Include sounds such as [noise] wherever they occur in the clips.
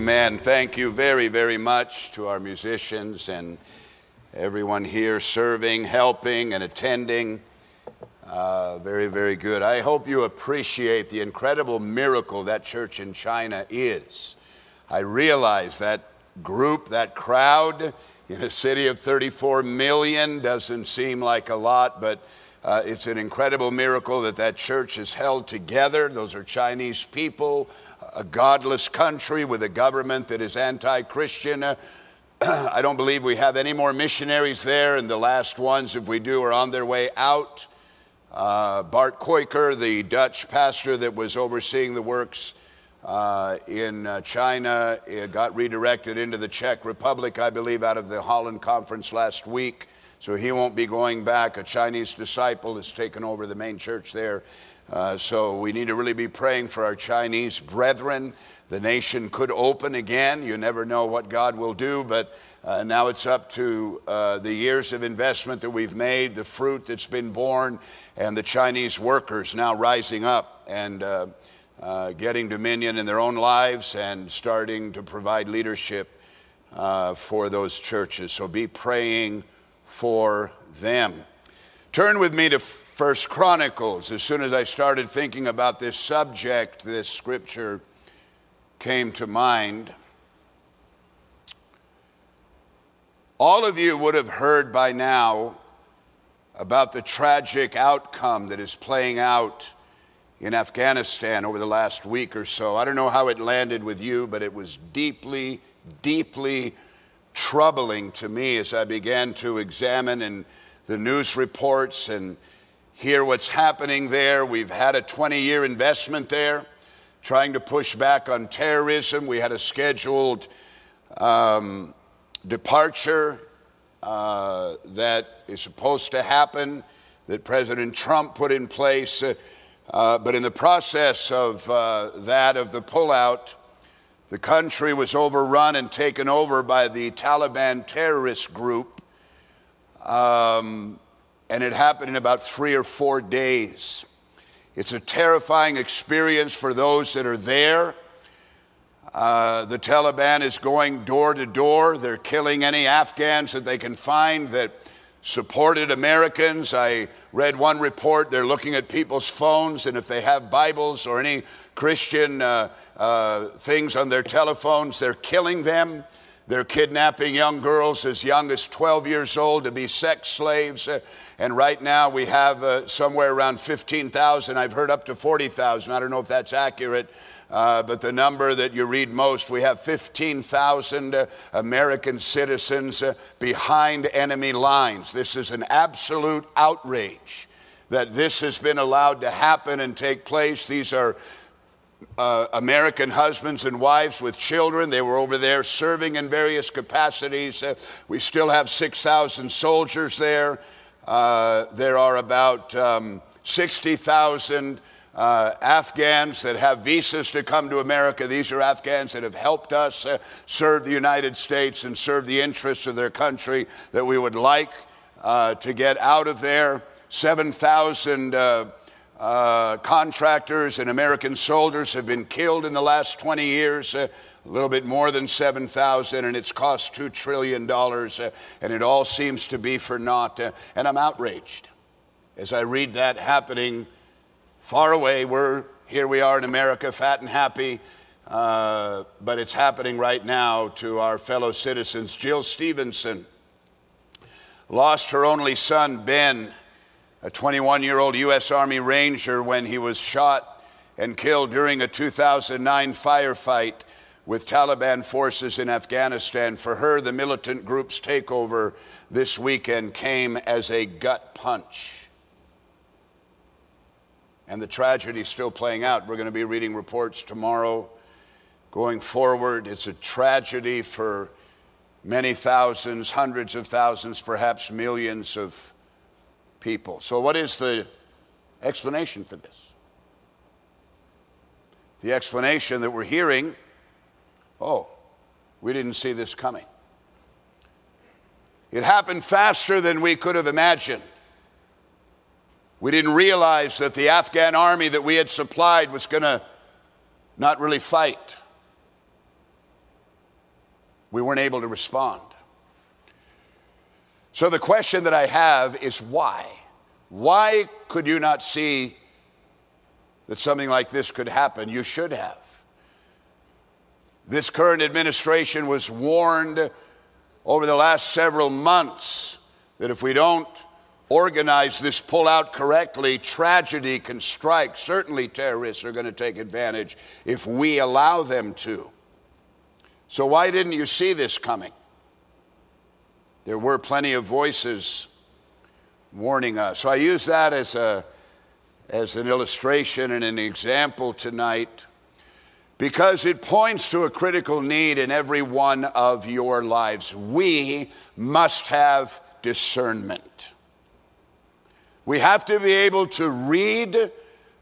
Amen. Thank you very, very much to our musicians and everyone here serving, helping, and attending. Uh, very, very good. I hope you appreciate the incredible miracle that church in China is. I realize that group, that crowd in a city of 34 million doesn't seem like a lot, but uh, it's an incredible miracle that that church is held together. Those are Chinese people a godless country with a government that is anti Christian. [clears throat] I don't believe we have any more missionaries there, and the last ones, if we do, are on their way out. Uh, Bart Koiker, the Dutch pastor that was overseeing the works uh, in uh, China, got redirected into the Czech Republic, I believe, out of the Holland conference last week. So he won't be going back. A Chinese disciple has taken over the main church there uh, so we need to really be praying for our Chinese brethren. The nation could open again. You never know what God will do, but uh, now it's up to uh, the years of investment that we've made, the fruit that's been born, and the Chinese workers now rising up and uh, uh, getting dominion in their own lives and starting to provide leadership for those churches. So be praying for them. Turn with me to First Chronicles. As soon as I started thinking about this subject, this scripture came to mind. All of you would have heard by now about the tragic outcome that is playing out in Afghanistan over the last week or so. I don't know how it landed with you, but it was deeply, deeply troubling to me as I began to examine and the news reports and hear what's happening there. We've had a 20 year investment there trying to push back on terrorism. We had a scheduled um, departure uh, that is supposed to happen that President Trump put in place. Uh, uh, but in the process of uh, that, of the pullout, the country was overrun and taken over by the Taliban terrorist group. Um, and it happened in about three or four days. It's a terrifying experience for those that are there. Uh, the Taliban is going door to door. They're killing any Afghans that they can find that supported Americans. I read one report, they're looking at people's phones, and if they have Bibles or any Christian uh, uh, things on their telephones, they're killing them. They're kidnapping young girls as young as 12 years old to be sex slaves. Uh, and right now we have uh, somewhere around 15,000. I've heard up to 40,000. I don't know if that's accurate. Uh, but the number that you read most, we have 15,000 uh, American citizens uh, behind enemy lines. This is an absolute outrage that this has been allowed to happen and take place. These are uh, American husbands and wives with children. They were over there serving in various capacities. Uh, we still have 6,000 soldiers there. Uh, there are about um, 60,000 uh, Afghans that have visas to come to America. These are Afghans that have helped us uh, serve the United States and serve the interests of their country that we would like to get out of there. 7,000 uh, contractors and American soldiers have been killed in the last 20 years, uh, a little bit more than 7,000, and it's cost $2 trillion, uh, and it all seems to be for naught. Uh, and I'm outraged as I read that happening far away. We're here, we are in America, fat and happy. Uh, but it's happening right now to our fellow citizens. Jill Stevenson lost her only son, Ben, a 21 year old U.S. Army Ranger when he was shot and killed during a 2009 firefight with Taliban forces in Afghanistan. For her, the militant group's takeover this weekend came as a gut punch. And the tragedy is still playing out. We're going to be reading reports tomorrow going forward. It's a tragedy for many thousands, hundreds of thousands, perhaps millions of people. So, what is the explanation for this? The explanation that we're hearing oh, we didn't see this coming. It happened faster than we could have imagined. We didn't realize that the Afghan army that we had supplied was going to not really fight. we weren't able to respond. So the question that I have is why? Why could you not see that something like this could happen? You should have. This current administration was warned over the last several months that if we don't organize this pullout correctly, tragedy can strike. Certainly, terrorists are going to take advantage if we allow them to. So, why didn't you see this coming? There were plenty of voices warning us. So, I use that as, a, as an illustration and an example tonight because it points to a critical need in every one of your lives. We must have discernment. We have to be able to read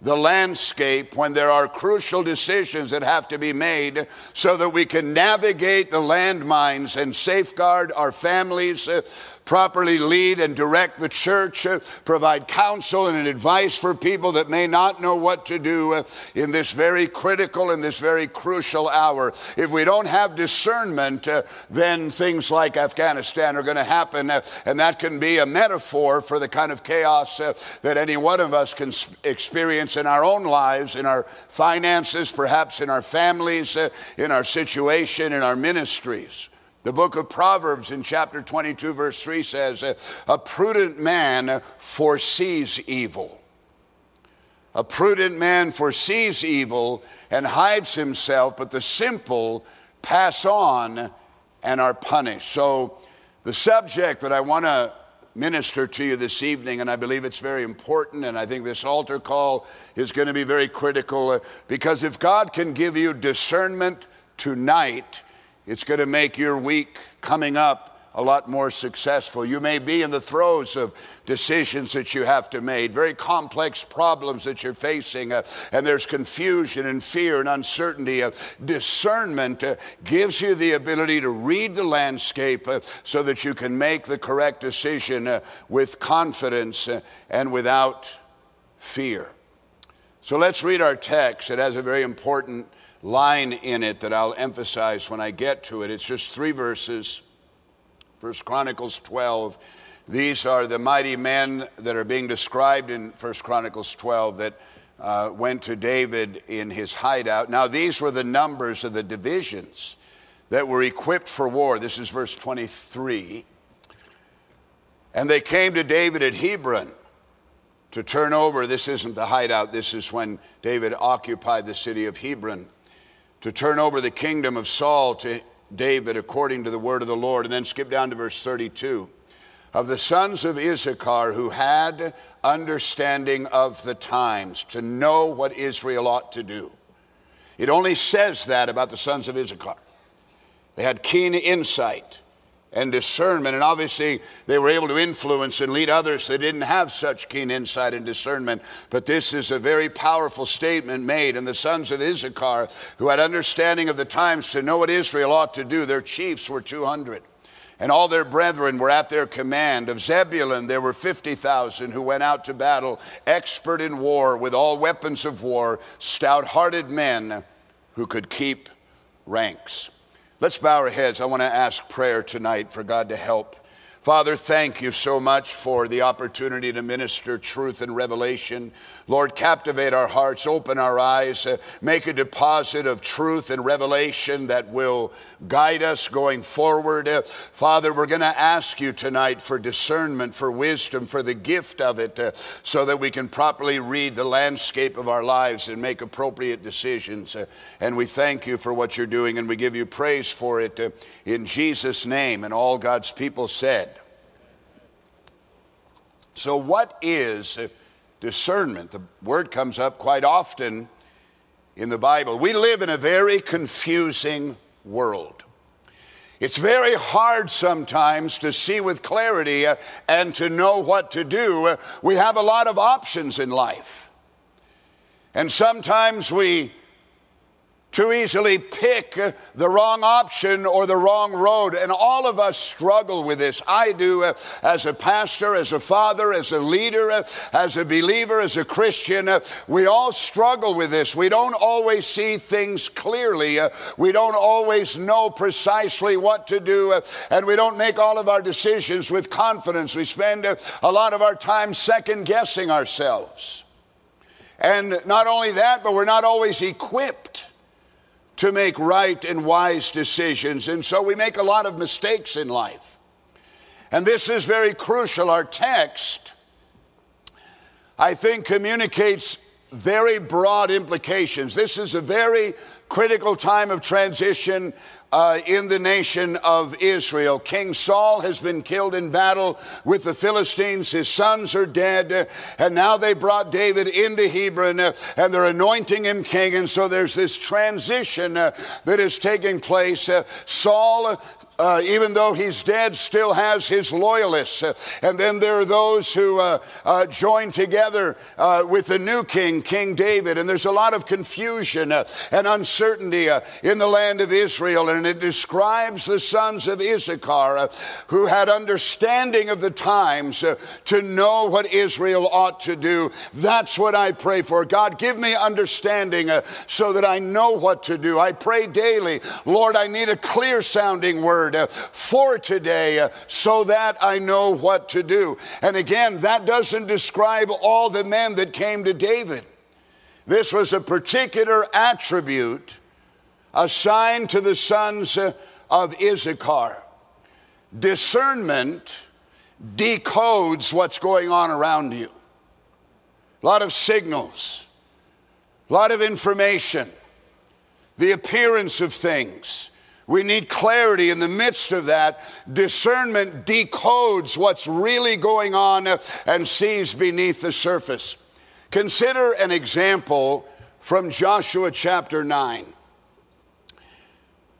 the landscape when there are crucial decisions that have to be made so that we can navigate the landmines and safeguard our families, uh, properly lead and direct the church, uh, provide counsel and advice for people that may not know what to do uh, in this very critical and this very crucial hour. If we don't have discernment, uh, then things like Afghanistan are going to happen, uh, and that can be a metaphor for the kind of chaos uh, that any one of us can experience in our own lives, in our finances, perhaps in our families, in our situation, in our ministries. The book of Proverbs in chapter 22, verse 3 says, A prudent man foresees evil. A prudent man foresees evil and hides himself, but the simple pass on and are punished. So, the subject that I want to minister to you this evening, and I believe it's very important, and I think this altar call is going to be very critical uh, because if God can give you discernment tonight, it's going to make your week coming up a lot more successful. You may be in the throes of decisions that you have to make, very complex problems that you're facing, uh, and there's confusion and fear and uncertainty. Uh, discernment uh, gives you the ability to read the landscape uh, so that you can make the correct decision uh, with confidence uh, and without fear. So let's read our text. It has a very important line in it that I'll emphasize when I get to it. It's just three verses. First Chronicles 12. These are the mighty men that are being described in First Chronicles 12 that uh, went to David in his hideout. Now, these were the numbers of the divisions that were equipped for war. This is verse 23. And they came to David at Hebron to turn over. This isn't the hideout, this is when David occupied the city of Hebron to turn over the kingdom of Saul to David according to the word of the Lord. And then skip down to verse 32. Of the sons of Issachar who had understanding of the times to know what Israel ought to do. It only says that about the sons of Issachar. They had keen insight and discernment. And obviously, they were able to influence and lead others that didn't have such keen insight and discernment. But this is a very powerful statement made. And the sons of Issachar, who had understanding of the times to know what Israel ought to do, their chiefs were 200. And all their brethren were at their command. Of Zebulun, there were 50,000 who went out to battle, expert in war, with all weapons of war, stout hearted men who could keep ranks. Let's bow our heads. I want to ask prayer tonight for God to help Father, thank you so much for the opportunity to minister truth and revelation. Lord, captivate our hearts, open our eyes, uh, make a deposit of truth and revelation that will guide us going forward. Uh, Father, we're going to ask you tonight for discernment, for wisdom, for the gift of it, uh, so that we can properly read the landscape of our lives and make appropriate decisions. Uh, and we thank you for what you're doing, and we give you praise for it uh, in Jesus' name. And all God's people said, so, what is discernment? The word comes up quite often in the Bible. We live in a very confusing world. It's very hard sometimes to see with clarity uh, and to know what to do. Uh, we have a lot of options in life. And sometimes we too easily pick the wrong option or the wrong road. And all of us struggle with this. I do uh, as a pastor, as a father, as a leader, uh, as a believer, as a Christian. Uh, we all struggle with this. We don't always see things clearly. Uh, we don't always know precisely what to do. Uh, and we don't make all of our decisions with confidence. We spend uh, a lot of our time second guessing ourselves. And not only that, but we're not always equipped to make right and wise decisions. And so we make a lot of mistakes in life. And this is very crucial. Our text, I think, communicates very broad implications. This is a very critical time of transition uh, in the nation of Israel. King Saul has been killed in battle with the Philistines. His sons are dead. And now they brought David into Hebron uh, and they're anointing him king. And so there's this transition uh, that is taking place. Uh, Saul uh, even though he's dead, still has his loyalists. Uh, and then there are those who uh, uh join together with the new king, King David. And there's a lot of confusion and uncertainty in the land of Israel. And it describes the sons of Issachar who had understanding of the times to know what Israel ought to do. That's what I pray for. God, give me understanding so that I know what to do. I pray daily, Lord, I need a clear sounding word word for today uh, so that I know what to do. And again, that doesn't describe all the men that came to David. This was a particular attribute assigned to the sons uh, of Issachar. Discernment decodes what's going on around you. A lot of signals, a lot of information, the appearance of things. We need clarity in the midst of that. Discernment decodes what's really going on and sees beneath the surface. Consider an example from Joshua chapter 9.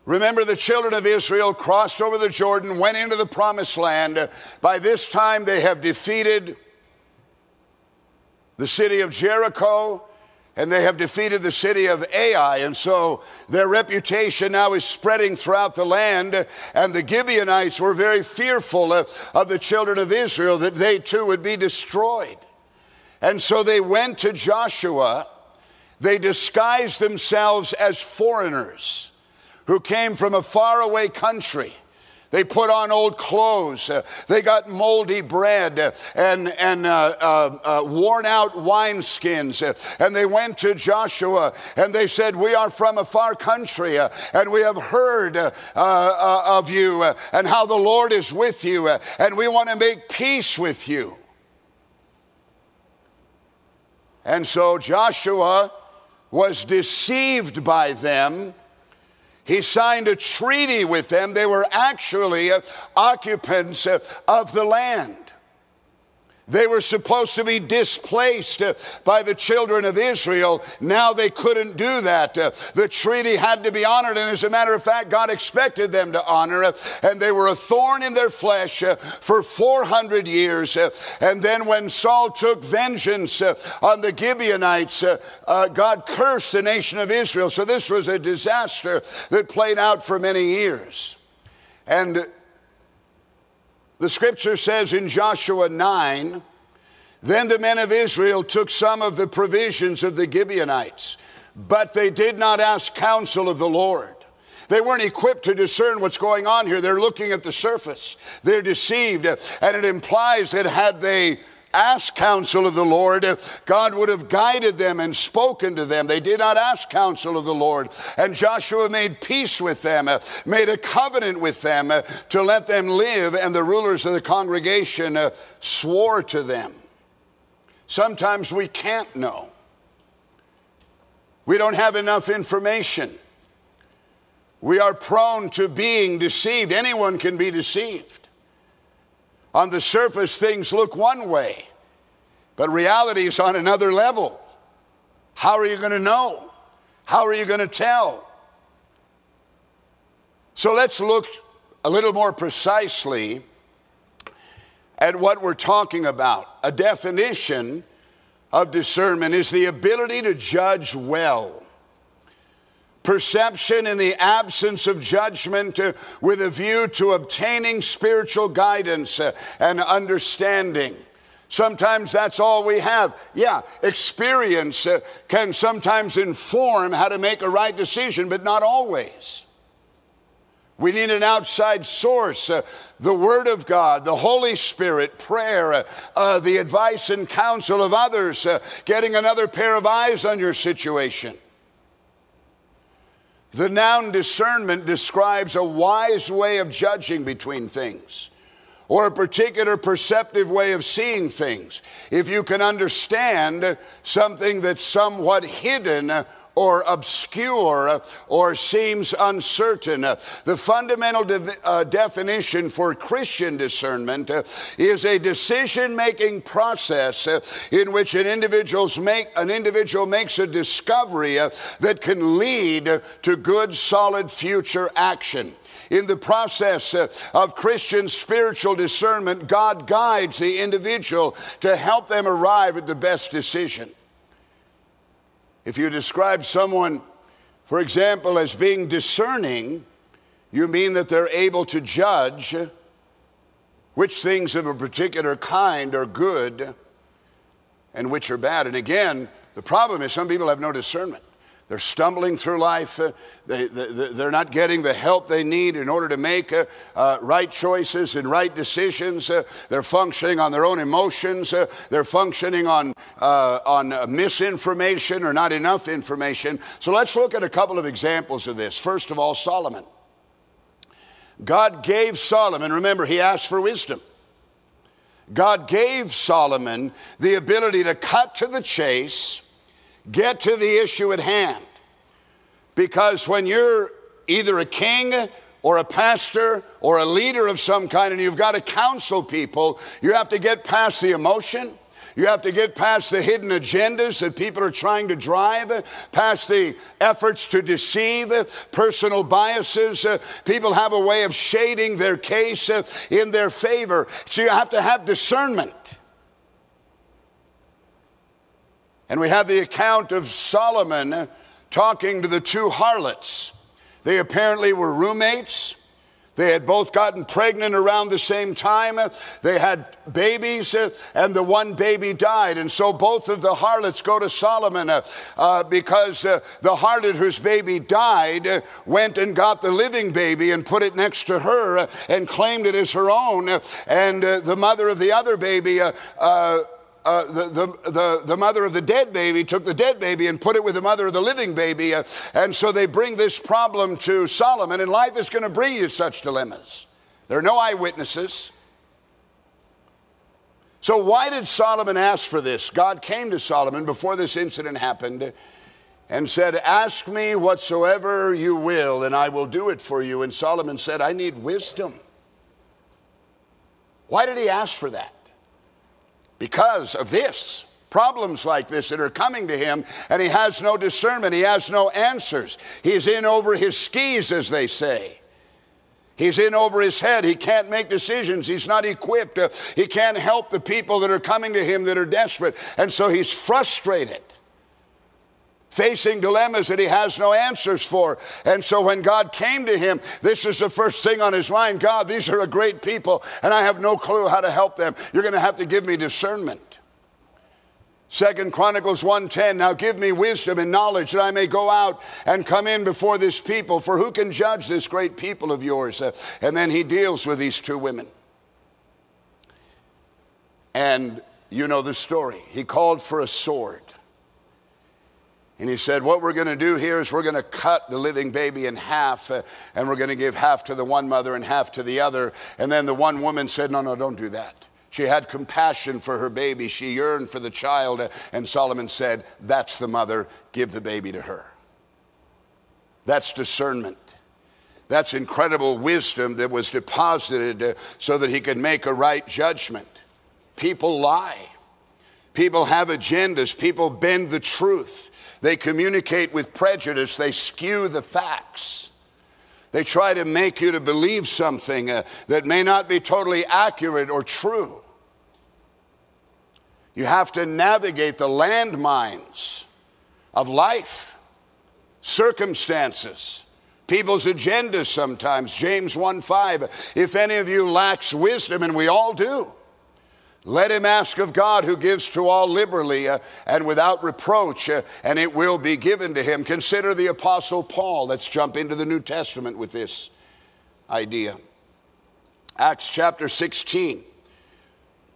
Remember, the children of Israel crossed over the Jordan, went into the promised land. By this time, they have defeated the city of Jericho and they have defeated the city of Ai. And so their reputation now is spreading throughout the land. And the Gibeonites were very fearful of, of the children of Israel that they too would be destroyed. And so they went to Joshua. They disguised themselves as foreigners who came from a faraway country. They put on old clothes. Uh, they got moldy bread uh, and, and uh, uh, uh worn out wineskins. And they went to Joshua and they said, We are from a far country and we have heard of you and how the Lord is with you and we want to make peace with you. And so Joshua was deceived by them he signed a treaty with them. They were actually occupants of the land. They were supposed to be displaced uh, by the children of Israel. Now they couldn't do that. Uh, the treaty had to be honored. And as a matter of fact, God expected them to honor it. And they were a thorn in their flesh uh, for 400 years. And then when Saul took vengeance on the Gibeonites, God cursed the nation of Israel. So this was a disaster that played out for many years. And the scripture says in Joshua 9, then the men of Israel took some of the provisions of the Gibeonites, but they did not ask counsel of the Lord. They weren't equipped to discern what's going on here. They're looking at the surface. They're deceived. And it implies that had they asked counsel of the Lord, God would have guided them and spoken to them. They did not ask counsel of the Lord. And Joshua made peace with them, made a covenant with them to let them live, and the rulers of the congregation swore to them. Sometimes we can't know. We don't have enough information. We are prone to being deceived. Anyone can be deceived. On the surface, things look one way, but reality is on another level. How are you going to know? How are you going to tell? So let's look a little more precisely at what we're talking about. A definition of discernment is the ability to judge well perception in the absence of judgment uh, with a view to obtaining spiritual guidance uh, and understanding. Sometimes that's all we have. Yeah, experience uh, can sometimes inform how to make a right decision, but not always. We need an outside source uh, the Word of God, the Holy Spirit, prayer, uh, uh, the advice and counsel of others, uh, getting another pair of eyes on your situation. The noun discernment describes a wise way of judging between things or a particular perceptive way of seeing things. If you can understand something that's somewhat hidden or obscure or seems uncertain. The fundamental de- uh, definition for Christian discernment uh, is a decision making process uh, in which an, individual's make, an individual makes a discovery uh, that can lead to good, solid future action. In the process uh, of Christian spiritual discernment, God guides the individual to help them arrive at the best decision. If you describe someone, for example, as being discerning, you mean that they're able to judge which things of a particular kind are good and which are bad. And again, the problem is some people have no discernment. They're stumbling through life. Uh, they, they, are not getting the help they need in order to make uh, uh, right choices and right decisions. Uh, they're functioning on their own emotions. Uh, they're functioning on, uh, on misinformation or not enough information. So let's look at a couple of examples of this. First of all, Solomon. God gave Solomon, remember, he asked for wisdom. God gave Solomon the ability to cut to the chase Get to the issue at hand. Because when you're either a king or a pastor or a leader of some kind and you've got to counsel people, you have to get past the emotion. You have to get past the hidden agendas that people are trying to drive, past the efforts to deceive, personal biases. People have a way of shading their case in their favor. So you have to have discernment. And we have the account of Solomon talking to the two harlots. They apparently were roommates. They had both gotten pregnant around the same time. They had babies, uh, and the one baby died. And so both of the harlots go to Solomon uh, uh, because uh, the harlot whose baby died uh, went and got the living baby and put it next to her uh, and claimed it as her own. and the mother of the other baby uh, the, the, the, the, mother of the dead baby took the dead baby and put it with the mother of the living baby. Uh, and so they bring this problem to Solomon, and life is going to bring you such dilemmas. There are no eyewitnesses. So, why did Solomon ask for this? God came to Solomon before this incident happened and said, Ask me whatsoever you will, and I will do it for you. And Solomon said, I need wisdom. Why did he ask for that? Because of this. Problems like this that are coming to him, and he has no discernment, he has no answers. He's in over his skis, as they say. He's in over his head. He can't make decisions. He's not equipped. Uh, he can't help the people that are coming to him that are desperate. And so he's frustrated facing dilemmas that he has no answers for. And so when God came to him, this is the first thing on his mind God, these are a great people, and I have no clue how to help them. You're going to have to give me discernment. Second Chronicles 1:10 Now give me wisdom and knowledge that I may go out and come in before this people for who can judge this great people of yours uh, and then he deals with these two women and you know the story he called for a sword and he said, What we're going to do here is we're going to cut the living baby in half, uh, and we're going to give half to the one mother and half to the other. And then the one woman said, No, no, don't do that. She had compassion for her baby. She yearned for the child. Uh, and Solomon said, That's the mother. Give the baby to her. That's discernment. That's incredible wisdom that was deposited uh, so that he could make a right judgment. People lie. People have agendas. People bend the truth. They communicate with prejudice, they skew the facts. They try to make you to believe something uh, that may not be totally accurate or true. You have to navigate the landmines of life circumstances, people's agendas sometimes. James 1 5, if any of you lacks wisdom, and we all do, let him ask of God who gives to all liberally uh, and without reproach, uh, and it will be given to him. Consider the Apostle Paul. Let's jump into the New Testament with this idea. Acts chapter 16.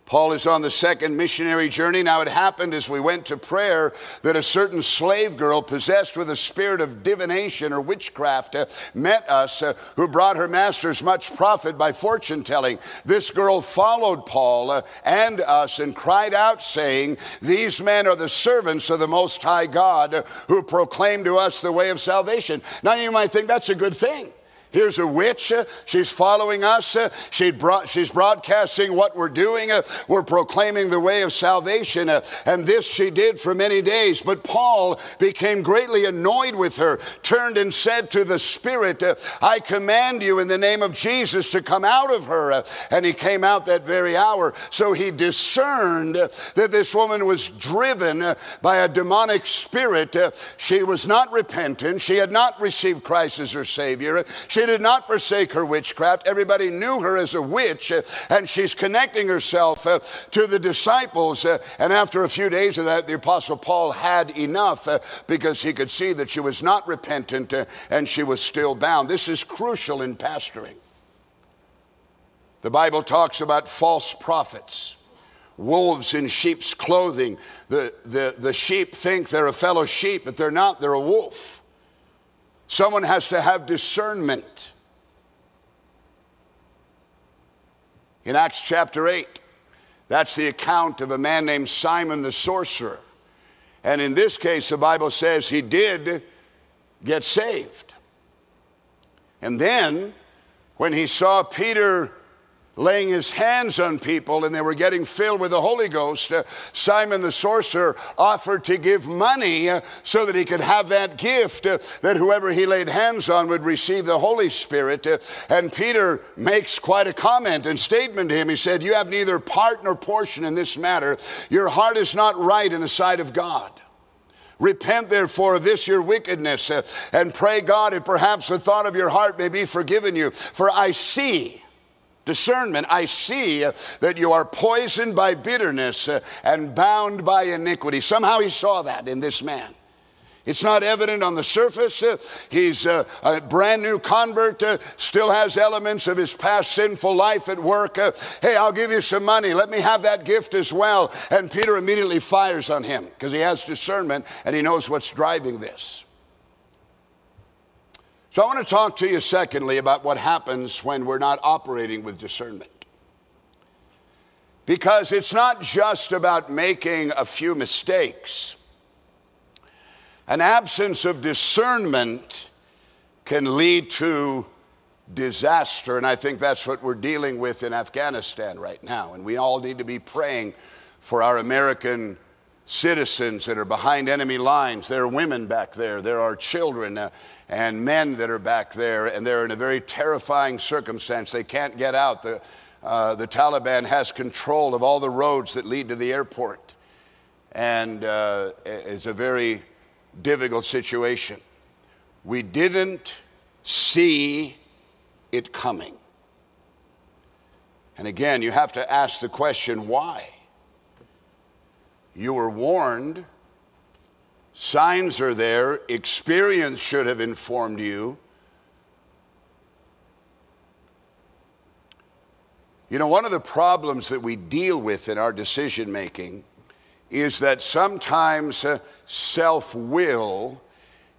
Paul is on the second missionary journey. Now, it happened as we went to prayer that a certain slave girl possessed with a spirit of divination or witchcraft uh, met us, uh, who brought her masters much profit by fortune telling. This girl followed Paul uh, and us and cried out, saying, These men are the servants of the Most High God who proclaim to us the way of salvation. Now, you might think that's a good thing. Here's a witch. Uh, she's following us. Uh, she brought, she's broadcasting what we're doing. Uh, we're proclaiming the way of salvation. Uh, and this she did for many days. But Paul became greatly annoyed with her, turned and said to the Spirit, uh, I command you in the name of Jesus to come out of her. Uh, and he came out that very hour. So he discerned that this woman was driven by a demonic spirit. She was not repentant. She had not received Christ as her Savior. She she did not forsake her witchcraft. Everybody knew her as a witch, uh, and she's connecting herself uh, to the disciples. Uh, and after a few days of that, the Apostle Paul had enough because he could see that she was not repentant and she was still bound. This is crucial in pastoring. The Bible talks about false prophets wolves in sheep's clothing. The, the, the sheep think they're a fellow sheep, but they're not, they're a wolf. Someone has to have discernment. In Acts chapter 8, that's the account of a man named Simon the sorcerer. And in this case, the Bible says he did get saved. And then, when he saw Peter laying his hands on people and they were getting filled with the Holy Ghost, uh, Simon the sorcerer offered to give money uh, so that he could have that gift, uh, that whoever he laid hands on would receive the Holy Spirit. Uh, and Peter makes quite a comment and statement to him. He said, You have neither part nor portion in this matter. Your heart is not right in the sight of God. Repent therefore of this your wickedness uh, and pray God, and perhaps the thought of your heart may be forgiven you. For I see discernment, I see that you are poisoned by bitterness uh, and bound by iniquity. Somehow he saw that in this man. It's not evident on the surface. Uh, he's a, a, brand new convert, uh, still has elements of his past sinful life at work. Uh, hey, I'll give you some money. Let me have that gift as well. And Peter immediately fires on him because he has discernment and he knows what's driving this. So I want to talk to you, secondly, about what happens when we're not operating with discernment. Because it's not just about making a few mistakes. An absence of discernment can lead to disaster, and I think that's what we're dealing with in Afghanistan right now. And we all need to be praying for our American citizens that are behind enemy lines. There are women back there, there are children uh, and men that are back there, and they're in a very terrifying circumstance. They can't get out. The, uh, the Taliban has control of all the roads that lead to the airport, and uh, it's a very difficult situation. We didn't see it coming. And again, you have to ask the question why? You were warned. Signs are there. Experience should have informed you. You know, one of the problems that we deal with in our decision making is that sometimes uh, self will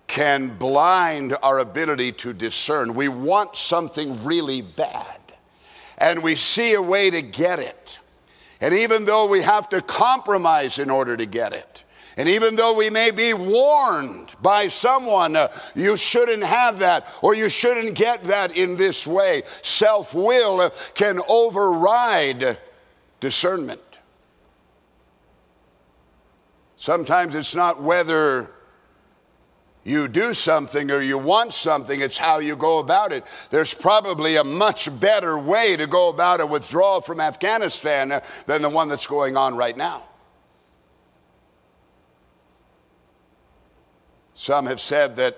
can blind our ability to discern. We want something really bad, and we see a way to get it. And even though we have to compromise in order to get it, and even though we may be warned by someone, uh, you shouldn't have that or you shouldn't get that in this way, self will uh, can override discernment. Sometimes it's not whether you do something or you want something, it's how you go about it. There's probably a much better way to go about a withdrawal from Afghanistan than the one that's going on right now. Some have said that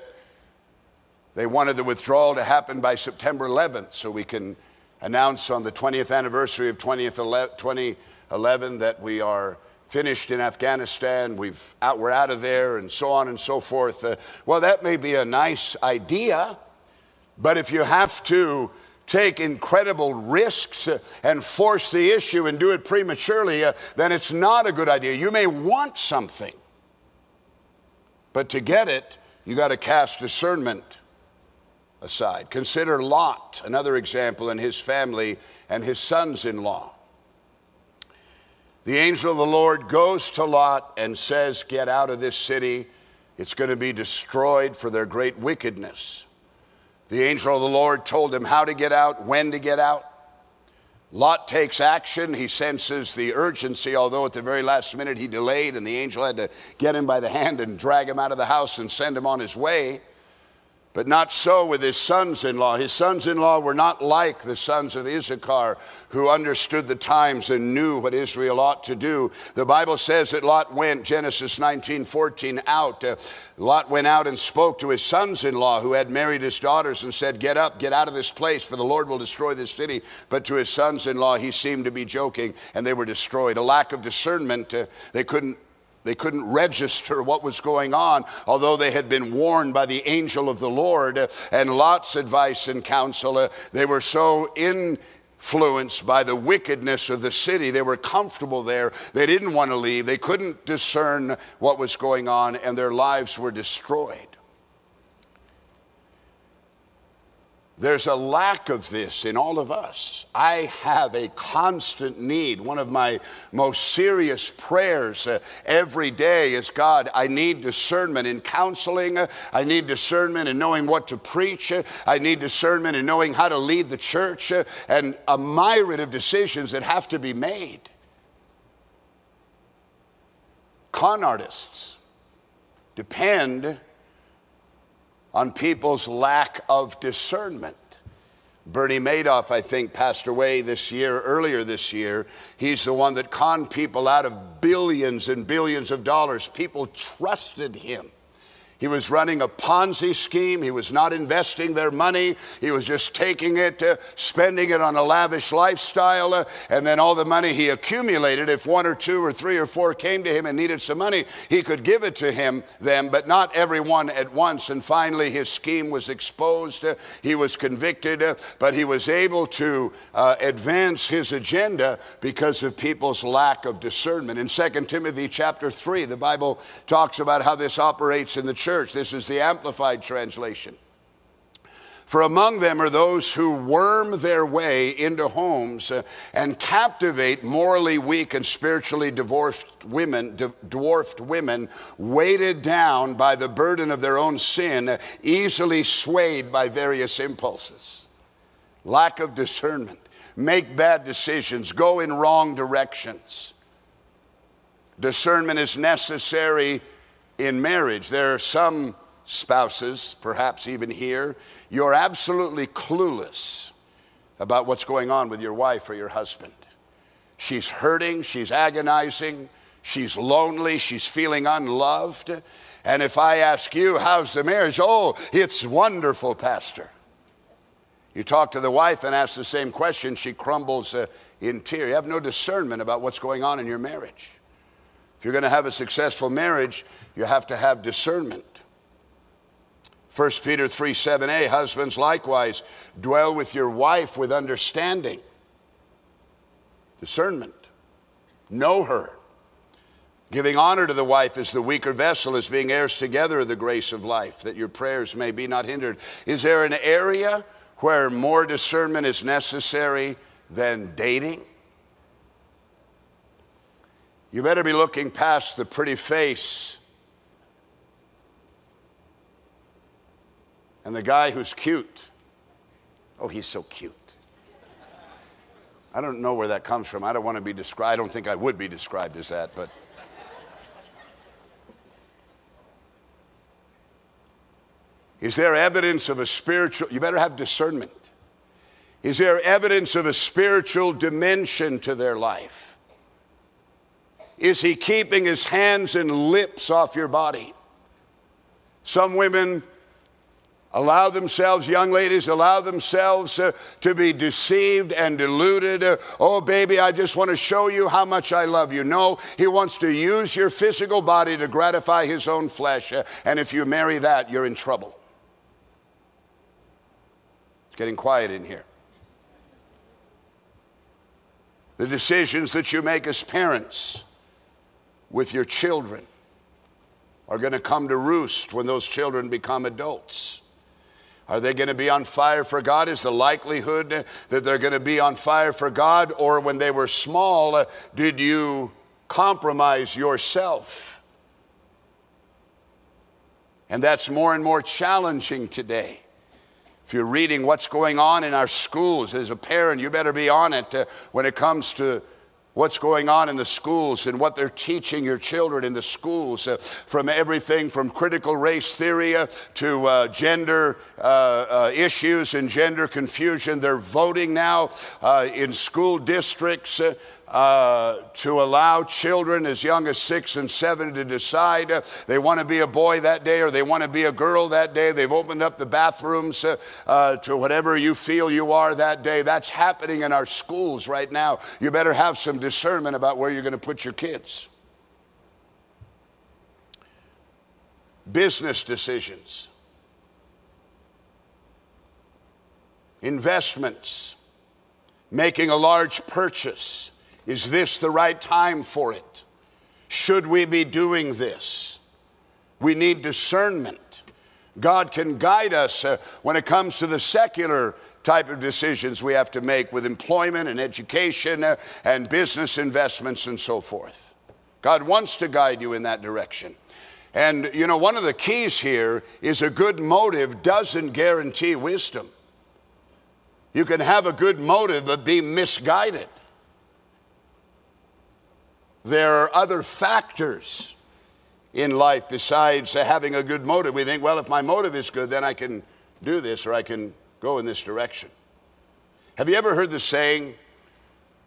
They wanted the withdrawal to happen by September 11th so we can announce on the 20th anniversary of 2011 that we are finished in Afghanistan, we've out, we're out of there, and so on and so forth. Uh, well, that may be a nice idea, but if you have to take incredible risks uh, and force the issue and do it prematurely, uh, then it's not a good idea. You may want something, but to get it, you got to cast discernment aside. Consider Lot, another example, and his family and his sons in law. The angel of the Lord goes to Lot and says, Get out of this city. It's going to be destroyed for their great wickedness. The angel of the Lord told him how to get out, when to get out. Lot takes action. He senses the urgency, although at the very last minute he delayed, and the angel had to get him by the hand and drag him out of the house and send him on his way. But not so with his sons in law. His sons in law were not like the sons of Issachar, who understood the times and knew what Israel ought to do. The Bible says that Lot went, Genesis 19 14, out. Uh, Lot went out and spoke to his sons in law, who had married his daughters, and said, Get up, get out of this place, for the Lord will destroy this city. But to his sons in law, he seemed to be joking, and they were destroyed. A lack of discernment, uh, they couldn't they couldn't register what was going on, although they had been warned by the angel of the Lord and Lot's advice and counsel. Uh, they were so influenced by the wickedness of the city. They were comfortable there. They didn't want to leave. They couldn't discern what was going on, and their lives were destroyed. There's a lack of this in all of us. I have a constant need. One of my most serious prayers uh, every day is God, I need discernment in counseling. Uh, I need discernment in knowing what to preach. Uh, I need discernment in knowing how to lead the church and a myriad of decisions that have to be made. Con artists depend on people's lack of discernment. Bernie Madoff, I think, passed away this year, earlier this year. He's the one that conned people out of billions and billions of dollars. People trusted him. He was running a Ponzi scheme. He was not investing their money. He was just taking it, uh, spending it on a lavish lifestyle, uh, and then all the money he accumulated, if one or two or three or four came to him and needed some money, he could give it to him, them, but not everyone at once. And finally, his scheme was exposed. Uh, he was convicted, uh, but he was able to uh, advance his agenda because of people's lack of discernment. In 2 Timothy chapter 3, the Bible talks about how this operates in the church. This is the Amplified Translation. For among them are those who worm their way into homes uh, and captivate morally weak and spiritually dwarfed women, dwarfed women, weighted down by the burden of their own sin, easily swayed by various impulses. Lack of discernment, make bad decisions, go in wrong directions. Discernment is necessary in marriage. There are some spouses, perhaps even here, you're absolutely clueless about what's going on with your wife or your husband. She's hurting, she's agonizing, she's lonely, she's feeling unloved. And if I ask you, how's the marriage? Oh, it's wonderful, Pastor. You talk to the wife and ask the same question, she crumbles uh, in tears. You have no discernment about what's going on in your marriage. If you're going to have a successful marriage, you have to have discernment. 1 Peter 3 7a, husbands likewise, dwell with your wife with understanding. Discernment. Know her. Giving honor to the wife as the weaker vessel, as being heirs together of the grace of life, that your prayers may be not hindered. Is there an area where more discernment is necessary than dating? You better be looking past the pretty face and the guy who's cute. Oh, he's so cute. I don't know where that comes from. I don't want to be described. I don't think I would be described as that, but. Is there evidence of a spiritual, you better have discernment. Is there evidence of a spiritual dimension to their life? Is he keeping his hands and lips off your body? Some women allow themselves, young ladies, allow themselves uh, to be deceived and deluded. Uh, oh, baby, I just want to show you how much I love you. No, he wants to use your physical body to gratify his own flesh. Uh, and if you marry that, you're in trouble. It's getting quiet in here. The decisions that you make as parents with your children are going to come to roost when those children become adults. Are they going to be on fire for God? Is the likelihood that they're going to be on fire for God? Or when they were small, did you compromise yourself? And that's more and more challenging today. If you're reading what's going on in our schools as a parent, you better be on it uh, when it comes to what's going on in the schools and what they're teaching your children in the schools, uh, from everything from critical race theory uh, to uh, gender uh, uh, issues and gender confusion. They're voting now uh, in school districts uh, to allow children as young as six and seven to decide uh, they want to be a boy that day or they want to be a girl that day. They've opened up the bathrooms uh, uh, to whatever you feel you are that day. That's happening in our schools right now. You better have some discernment about where you're going to put your kids. Business decisions, investments, making a large purchase is this the right time for it? Should we be doing this? We need discernment. God can guide us uh, when it comes to the secular type of decisions we have to make with employment and education uh, and business investments and so forth. God wants to guide you in that direction. And you know, one of the keys here is a good motive doesn't guarantee wisdom. You can have a good motive but be misguided. There are other factors in life besides having a good motive. We think, well, if my motive is good, then I can do this or I can go in this direction. Have you ever heard the saying,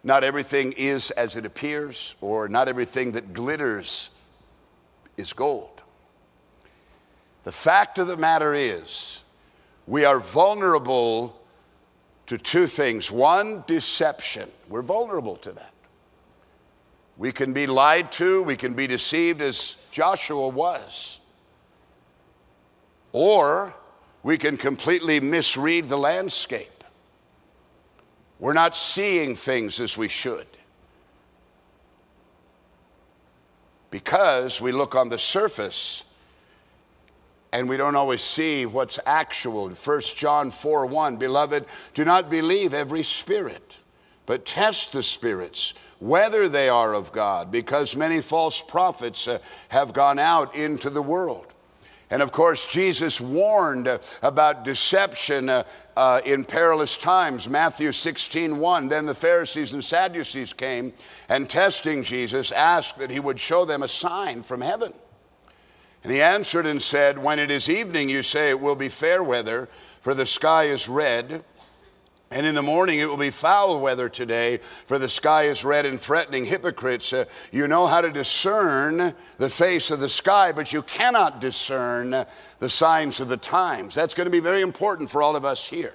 not everything is as it appears, or not everything that glitters is gold? The fact of the matter is, we are vulnerable to two things. One, deception. We're vulnerable to that. We can be lied to, we can be deceived as Joshua was. Or we can completely misread the landscape. We're not seeing things as we should. Because we look on the surface and we don't always see what's actual. 1 John 4 1, beloved, do not believe every spirit, but test the spirits whether they are of God, because many false prophets uh, have gone out into the world. And of course, Jesus warned uh, about deception uh, uh, in perilous times. Matthew 16, 1. Then the Pharisees and Sadducees came and testing Jesus asked that he would show them a sign from heaven. And he answered and said, When it is evening, you say it will be fair weather, for the sky is red. And in the morning it will be foul weather today, for the sky is red and threatening. Hypocrites, uh, you know how to discern the face of the sky, but you cannot discern the signs of the times. That's going to be very important for all of us here.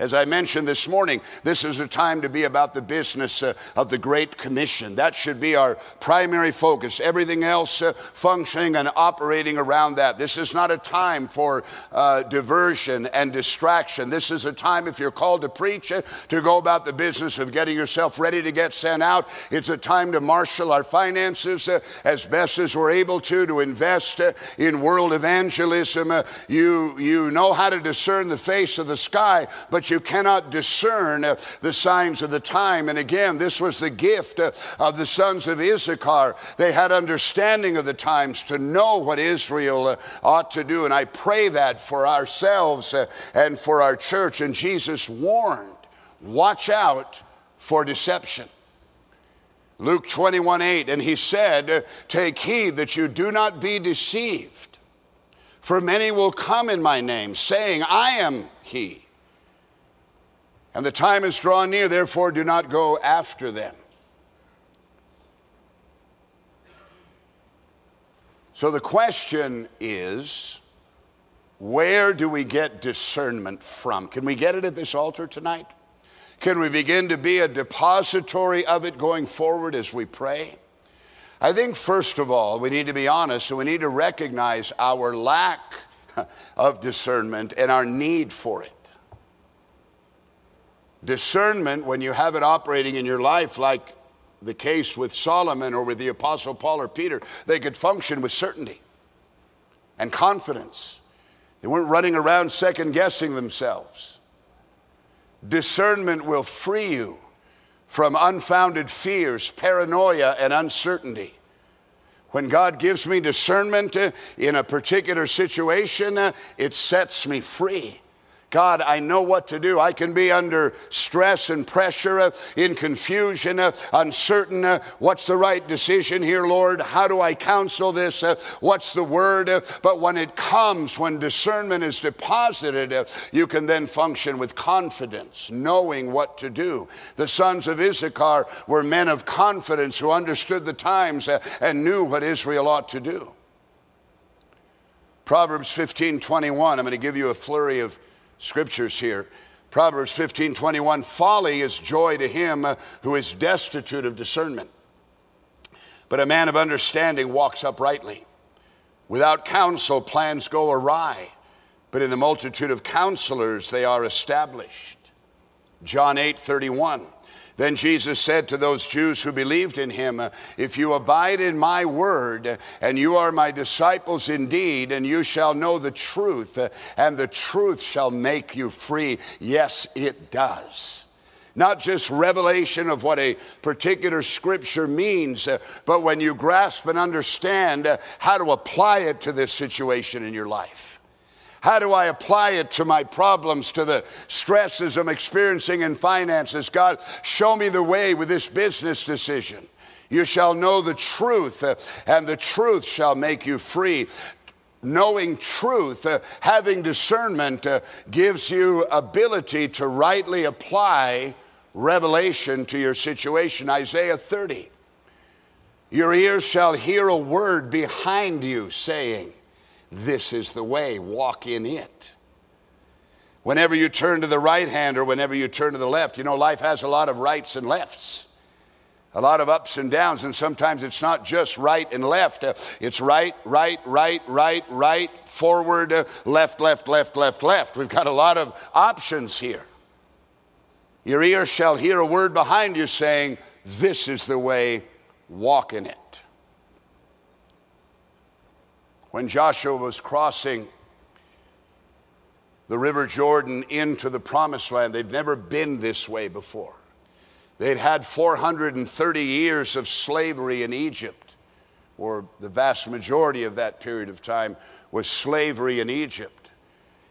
As I mentioned this morning, this is a time to be about the business uh, of the Great Commission. That should be our primary focus. Everything else uh, functioning and operating around that. This is not a time for uh, diversion and distraction. This is a time, if you're called to preach, uh, to go about the business of getting yourself ready to get sent out. It's a time to marshal our finances uh, as best as we're able to, to invest uh, in world evangelism. you, you know how to discern the face of the sky, but you cannot discern uh, the signs of the time. And again, this was the gift uh, of the sons of Issachar. They had understanding of the times to know what Israel uh, ought to do. And I pray that for ourselves and for our church. And Jesus warned watch out for deception. Luke 21 8, and he said, Take heed that you do not be deceived, for many will come in my name, saying, I am he and the time is drawn near, therefore do not go after them. So the question is where do we get discernment from? Can we get it at this altar tonight? Can we begin to be a depository of it going forward as we pray? I think, first of all, we need to be honest and we need to recognize our lack [laughs] of discernment and our need for it. Discernment, when you have it operating in your life, like the case with Solomon or with the Apostle Paul or Peter, they could function with certainty and confidence. They weren't running around second guessing themselves. Discernment will free you from unfounded fears, paranoia, and uncertainty. When God gives me discernment uh, in a particular situation, uh, it sets me free. God, I know what to do. I can be under stress and pressure, uh, in confusion, uh, uncertain. Uh, what's the right decision here, Lord? How do I counsel this? Uh, what's the word? Uh, but when it comes, when discernment is deposited, uh, you can then function with confidence, knowing what to do. The sons of Issachar were men of confidence who understood the times and knew what Israel ought to do. Proverbs 15 21, I'm going to give you a flurry of scriptures here. Proverbs 15 21 Folly is joy to him who is destitute of discernment. But a man of understanding walks uprightly. Without counsel, plans go awry, but in the multitude of counselors, they are established. John 8 31. Then Jesus said to those Jews who believed in him, If you abide in my word, and you are my disciples indeed, and you shall know the truth, and the truth shall make you free. Yes, it does not just revelation of what a particular scripture means, but when you grasp and understand how to apply it to this situation in your life. How do I apply it to my problems, to the stresses I'm experiencing in finances? God, show me the way with this business decision. You shall know the truth, uh, and the truth shall make you free. Knowing truth, uh, having discernment, uh, gives you ability to rightly apply revelation to your situation. Isaiah 30. Your ears shall hear a word behind you saying, this is the way, walk in it. Whenever you turn to the right hand or whenever you turn to the left, you know, life has a lot of rights and lefts, a lot of ups and downs, and sometimes it's not just right and left. Uh, it's right, right, right, right, right, forward, uh, left, left, left, left, left. We've got a lot of options here. Your ear shall hear a word behind you saying, This is the way, walk in it. When Joshua was crossing the River Jordan into the promised land. They'd never been this way before. They'd had 430 years of slavery in Egypt, or the vast majority of that period of time was slavery in Egypt.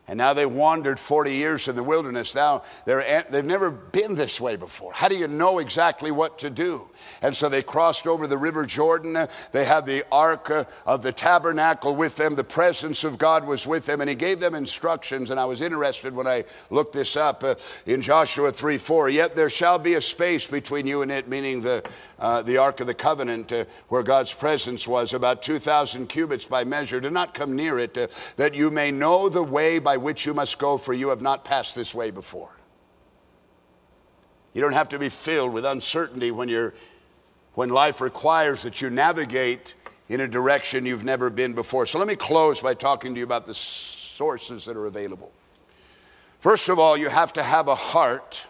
And now they wandered 40 years in the wilderness. Now they've never been this way before. How do you know exactly what to do? And so they crossed over the River Jordan. They had the Ark of the Tabernacle with them. The presence of God was with them. And He gave them instructions. And I was interested when I looked this up uh, in Joshua 3 4. Yet there shall be a space between you and it, meaning the, uh, the Ark of the Covenant, uh, where God's presence was, about 2,000 cubits by measure. Do not come near it, uh, that you may know the way by which you must go, for you have not passed this way before. You don't have to be filled with uncertainty when, you're, when life requires that you navigate in a direction you've never been before. So let me close by talking to you about the sources that are available. First of all, you have to have a heart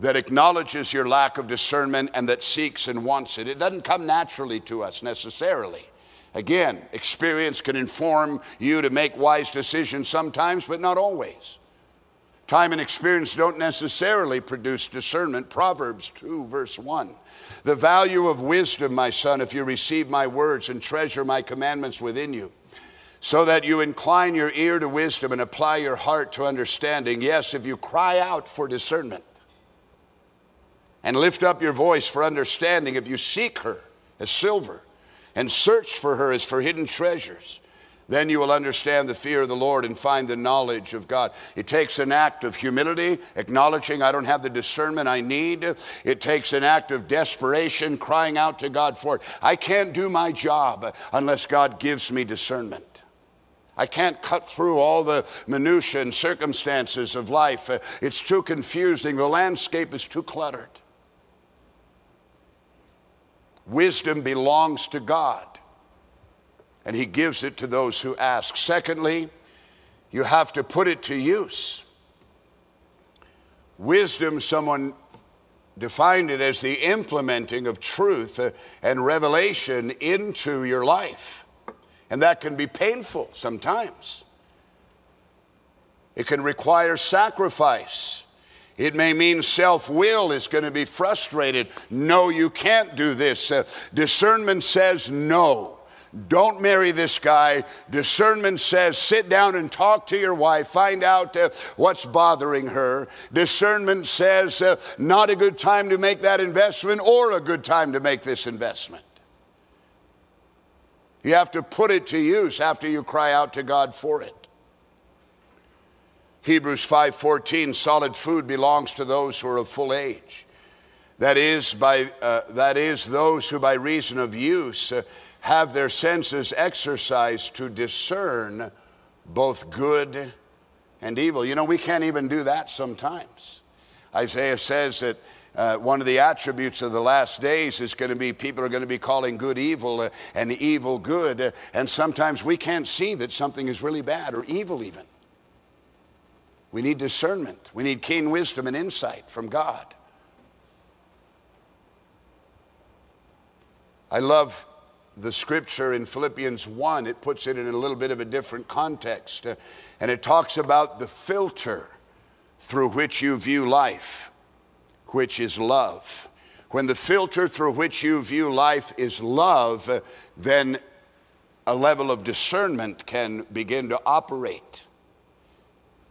that acknowledges your lack of discernment and that seeks and wants it. It doesn't come naturally to us necessarily. Again, experience can inform you to make wise decisions sometimes, but not always. Time and experience don't necessarily produce discernment. Proverbs 2, verse 1. The value of wisdom, my son, if you receive my words and treasure my commandments within you, so that you incline your ear to wisdom and apply your heart to understanding. Yes, if you cry out for discernment and lift up your voice for understanding, if you seek her as silver and search for her as for hidden treasures, then you will understand the fear of the Lord and find the knowledge of God. It takes an act of humility, acknowledging I don't have the discernment I need. It takes an act of desperation, crying out to God for it. I can't do my job unless God gives me discernment. I can't cut through all the minutiae and circumstances of life. It's too confusing. The landscape is too cluttered. Wisdom belongs to God, and He gives it to those who ask. Secondly, you have to put it to use. Wisdom, someone defined it as the implementing of truth and revelation into your life. And that can be painful sometimes. It can require sacrifice. It may mean self will is going to be frustrated. No, you can't do this. Uh, discernment says no. Don't marry this guy. Discernment says sit down and talk to your wife, find out uh, what's bothering her. Discernment says uh, not a good time to make that investment or a good time to make this investment. You have to put it to use after you cry out to God for it. Hebrews 5:14 solid food belongs to those who are of full age. That is by uh, that is those who by reason of use uh, have their senses exercised to discern both good and evil. You know, we can't even do that sometimes. Isaiah says that uh, one of the attributes of the last days is going to be people are going to be calling good evil uh, and evil good. Uh, and sometimes we can't see that something is really bad or evil, even. We need discernment, we need keen wisdom and insight from God. I love the scripture in Philippians 1. It puts it in a little bit of a different context. Uh, and it talks about the filter through which you view life which is love. When the filter through which you view life is love, then a level of discernment can begin to operate.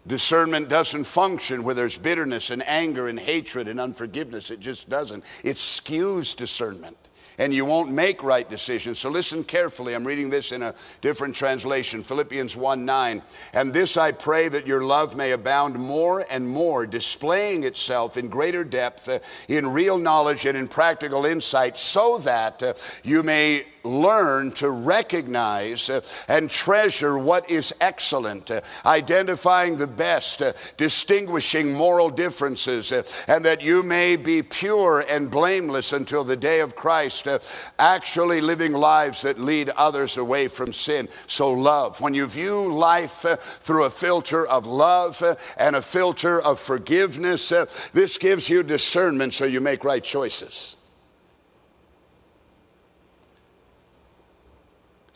Discernment doesn't function where there's bitterness and anger and hatred and unforgiveness. It just doesn't. It skews discernment and you won't make right decisions. So listen carefully. I'm reading this in a different translation Philippians 1 9. And this I pray that your love may abound more and more, displaying itself in greater depth, uh, in real knowledge and in practical insight, so that uh, you may learn to recognize uh, and treasure what is excellent, uh, identifying the best, uh, distinguishing moral differences, and that you may be pure and blameless until the day of Christ, uh, actually living lives that lead others away from sin. So, love. When you view life uh, through a filter of love and a filter of forgiveness, this gives you discernment so you make right choices.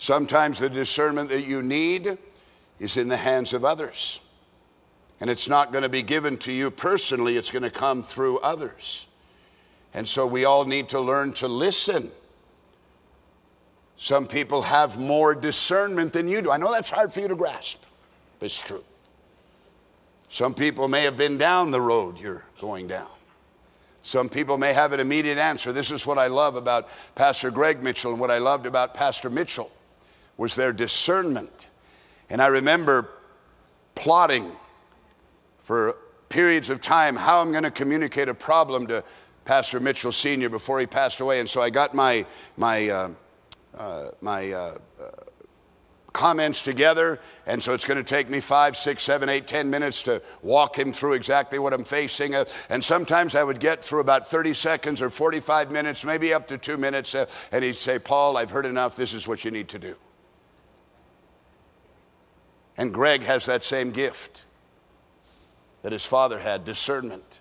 Sometimes the discernment that you need is in the hands of others. And it's not going to be given to you personally, it's going to come through others. And so we all need to learn to listen. Some people have more discernment than you do. I know that's hard for you to grasp, but it's true. Some people may have been down the road you're going down. Some people may have an immediate answer. This is what I love about Pastor Greg Mitchell and what I loved about Pastor Mitchell was their discernment. And I remember plotting for periods of time how I'm going to communicate a problem to Pastor Mitchell Sr. before he passed away. And so I got my, my, uh, uh, my uh, uh comments together. And so it's going to take me five, six, seven, eight, ten minutes to walk him through exactly what I'm facing. Uh, and sometimes I would get through about 30 seconds or 45 minutes, maybe up to two minutes. And he'd say, Paul, I've heard enough. This is what you need to do. And Greg has that same gift that his father had discernment.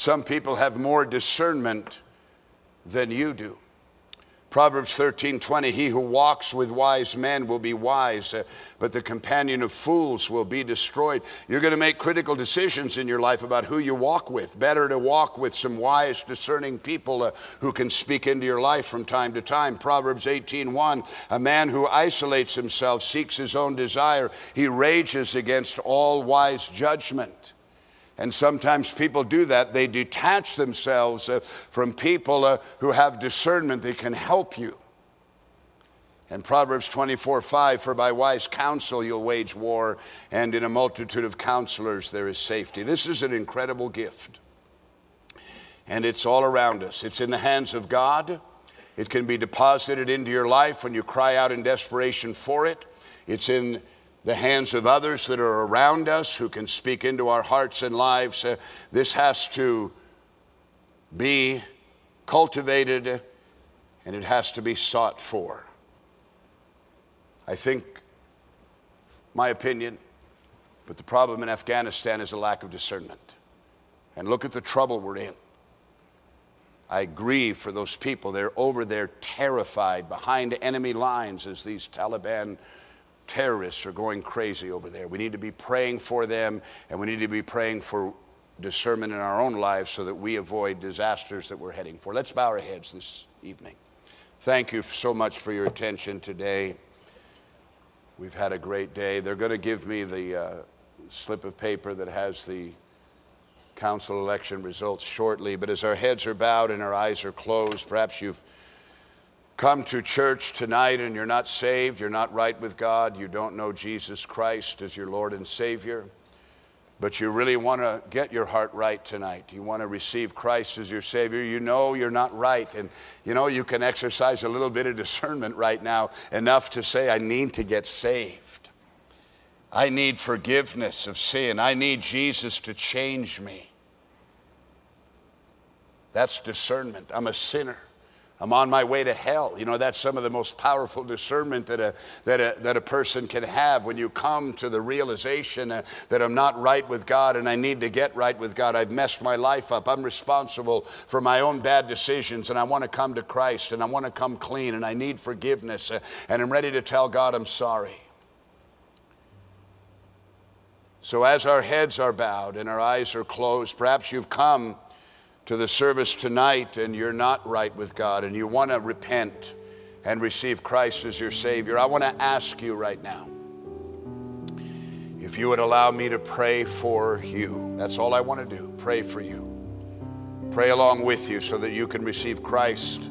Some people have more discernment than you do. Proverbs 13 20, he who walks with wise men will be wise, uh, but the companion of fools will be destroyed. You're going to make critical decisions in your life about who you walk with. Better to walk with some wise, discerning people uh, who can speak into your life from time to time. Proverbs 18 1, a man who isolates himself seeks his own desire, he rages against all wise judgment. And sometimes people do that. They detach themselves uh, from people uh, who have discernment that can help you. And Proverbs 24 5, for by wise counsel you'll wage war, and in a multitude of counselors there is safety. This is an incredible gift. And it's all around us. It's in the hands of God, It can be deposited into your life when you cry out in desperation for it. It's in the hands of others that are around us who can speak into our hearts and lives. Uh, this has to be cultivated and it has to be sought for. I think, my opinion, but the problem in Afghanistan is a lack of discernment. And look at the trouble we're in. I grieve for those people. They're over there terrified behind enemy lines as these Taliban terrorists are going crazy over there. We need to be praying for them and we need to be praying for discernment in our own lives so that we avoid disasters that we're heading for. Let's bow our heads this evening. Thank you so much for your attention today. We've had a great day. They're going to give me the uh, slip of paper that has the council election results shortly. But as our heads are bowed and our eyes are closed, perhaps you've come to church tonight and you're not saved, you're not right with God, you don't know Jesus Christ as your Lord and Savior, but you really want to get your heart right tonight. You want to receive Christ as your Savior. You know you're not right, and you know you can exercise a little bit of discernment right now, enough to say, I need to get saved. I need forgiveness of sin. I need Jesus to change me. That's discernment. I'm a sinner. I'm on my way to hell. You know, that's some of the most powerful discernment that a, that a, that a person can have when you come to the realization uh, that I'm not right with God and I need to get right with God. I've messed my life up. I'm responsible for my own bad decisions and I want to come to Christ and I want to come clean and I need forgiveness uh, and I'm ready to tell God I'm sorry. So, as our heads are bowed and our eyes are closed, perhaps you've come to the service tonight and you're not right with God and you want to repent and receive Christ as your Savior, I want to ask you right now if you would allow me to pray for you. That's all I want to do pray for you. Pray along with you so that you can receive Christ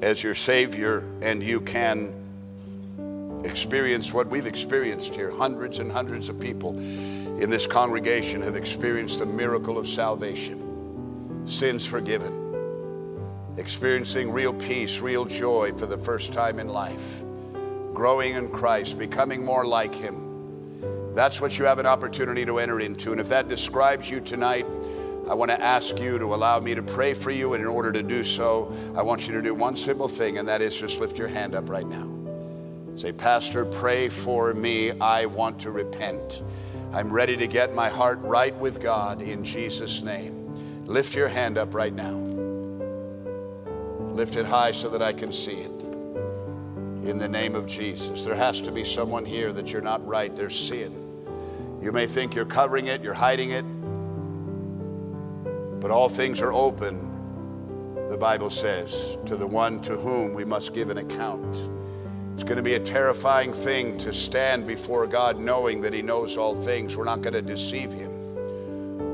as your Savior and you can experience what we've experienced here. Hundreds and hundreds of people in this congregation have experienced the miracle of salvation sins forgiven, experiencing real peace, real joy for the first time in life, growing in Christ, becoming more like Him. That's what you have an opportunity to enter into. And if that describes you tonight, I want to ask you to allow me to pray for you. And in order to do so, I want you to do one simple thing, and that is just lift your hand up right now. Say, Pastor, pray for me. I want to repent. I'm ready to get my heart right with God in Jesus' name. Lift your hand up right now. Lift it high so that I can see it. In the name of Jesus. There has to be someone here that you're not right. There's sin. You may think you're covering it, you're hiding it, but all things are open, the Bible says, to the one to whom we must give an account. It's going to be a terrifying thing to stand before God knowing that He knows all things. We're not going to deceive Him.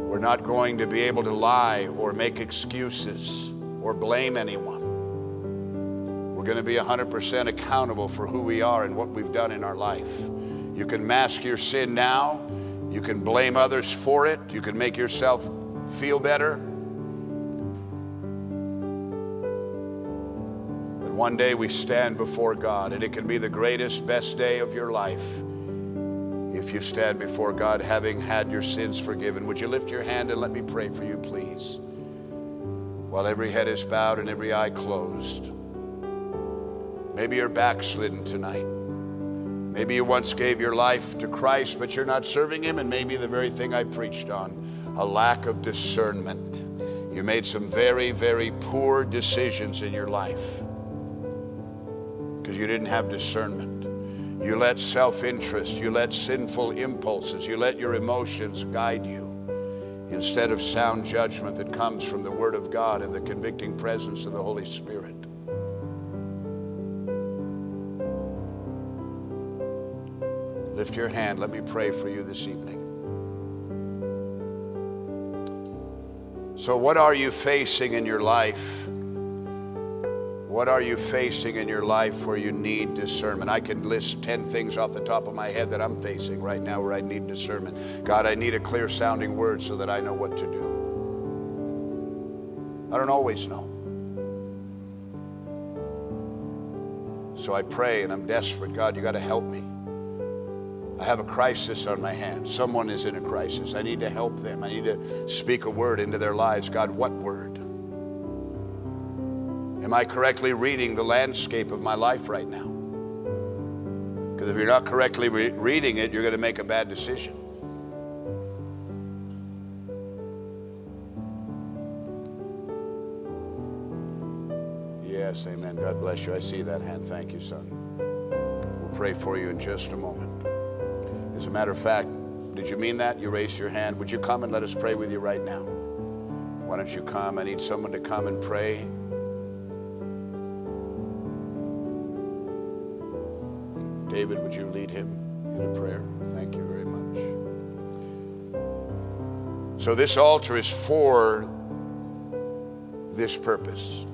We're not going to be able to lie or make excuses or blame anyone. We're going to be 100% accountable for who we are and what we've done in our life. You can mask your sin now. You can blame others for it. You can make yourself feel better. But one day we stand before God, and it can be the greatest, best day of your life if you stand before God having had your sins forgiven. Would you lift your hand and let me pray for you, please? While every head is bowed and every eye closed. Maybe you're backslidden tonight. Maybe you once gave your life to Christ, but you're not serving Him, and maybe the very thing I preached on a lack of discernment. You made some very, very poor decisions in your life because you didn't have discernment. You let self interest, you let sinful impulses, you let your emotions guide you instead of sound judgment that comes from the Word of God and the convicting presence of the Holy Spirit. Lift your hand. Let me pray for you this evening. So, what are you facing in your life? What are you facing in your life where you need discernment? I can list 10 things off the top of my head that I'm facing right now where I need discernment. God, I need a clear sounding word so that I know what to do. I don't always know. So I pray and I'm desperate. God, you got to help me. I have a crisis on my hands. Someone is in a crisis. I need to help them. I need to speak a word into their lives. God, what word? Am I correctly reading the landscape of my life right now? Because if you're not correctly re- reading it, you're going to make a bad decision. Yes, amen. God bless you. I see that hand. Thank you, son. We'll pray for you in just a moment. As a matter of fact, did you mean that? You raised your hand. Would you come and let us pray with you right now? Why don't you come? I need someone to come and pray. David, would you lead him in a prayer? Thank you very much. So, this altar is for this purpose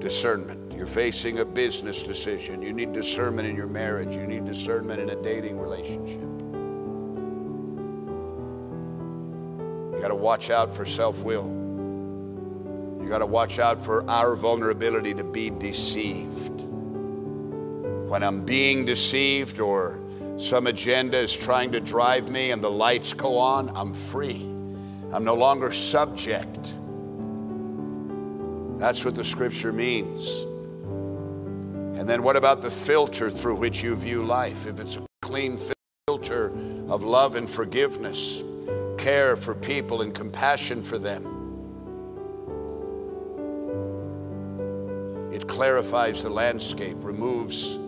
discernment. You're facing a business decision. You need discernment in your marriage. You need discernment in a dating relationship. You got to watch out for self will. You got to watch out for our vulnerability to be deceived. When I'm being deceived or some agenda is trying to drive me and the lights go on, I'm free. I'm no longer subject. That's what the scripture means. And then what about the filter through which you view life? If it's a clean filter of love and forgiveness, care for people and compassion for them, it clarifies the landscape, removes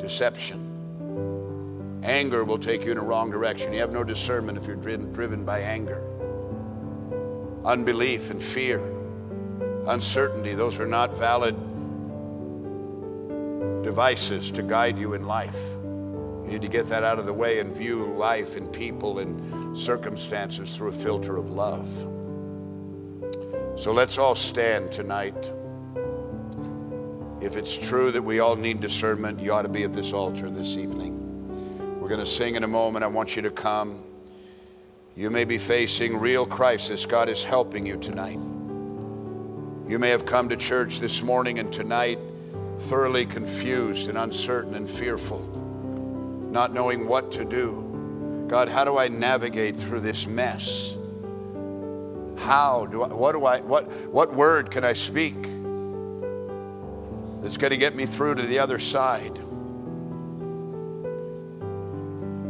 deception. Anger will take you in a wrong direction. You have no discernment if you're driven, by anger. Unbelief and fear, uncertainty, those are not valid devices to guide you in life. You need to get that out of the way and view life and people and circumstances through a filter of love. So let's all stand tonight. If it's true that we all need discernment, you ought to be at this altar this evening. We're going to sing in a moment. I want you to come. You may be facing real crisis. God is helping you tonight. You may have come to church this morning and tonight thoroughly confused and uncertain and fearful, not knowing what to do. God, how do I navigate through this mess? How do I, what do I, what, what word can I speak that's going to get me through to the other side?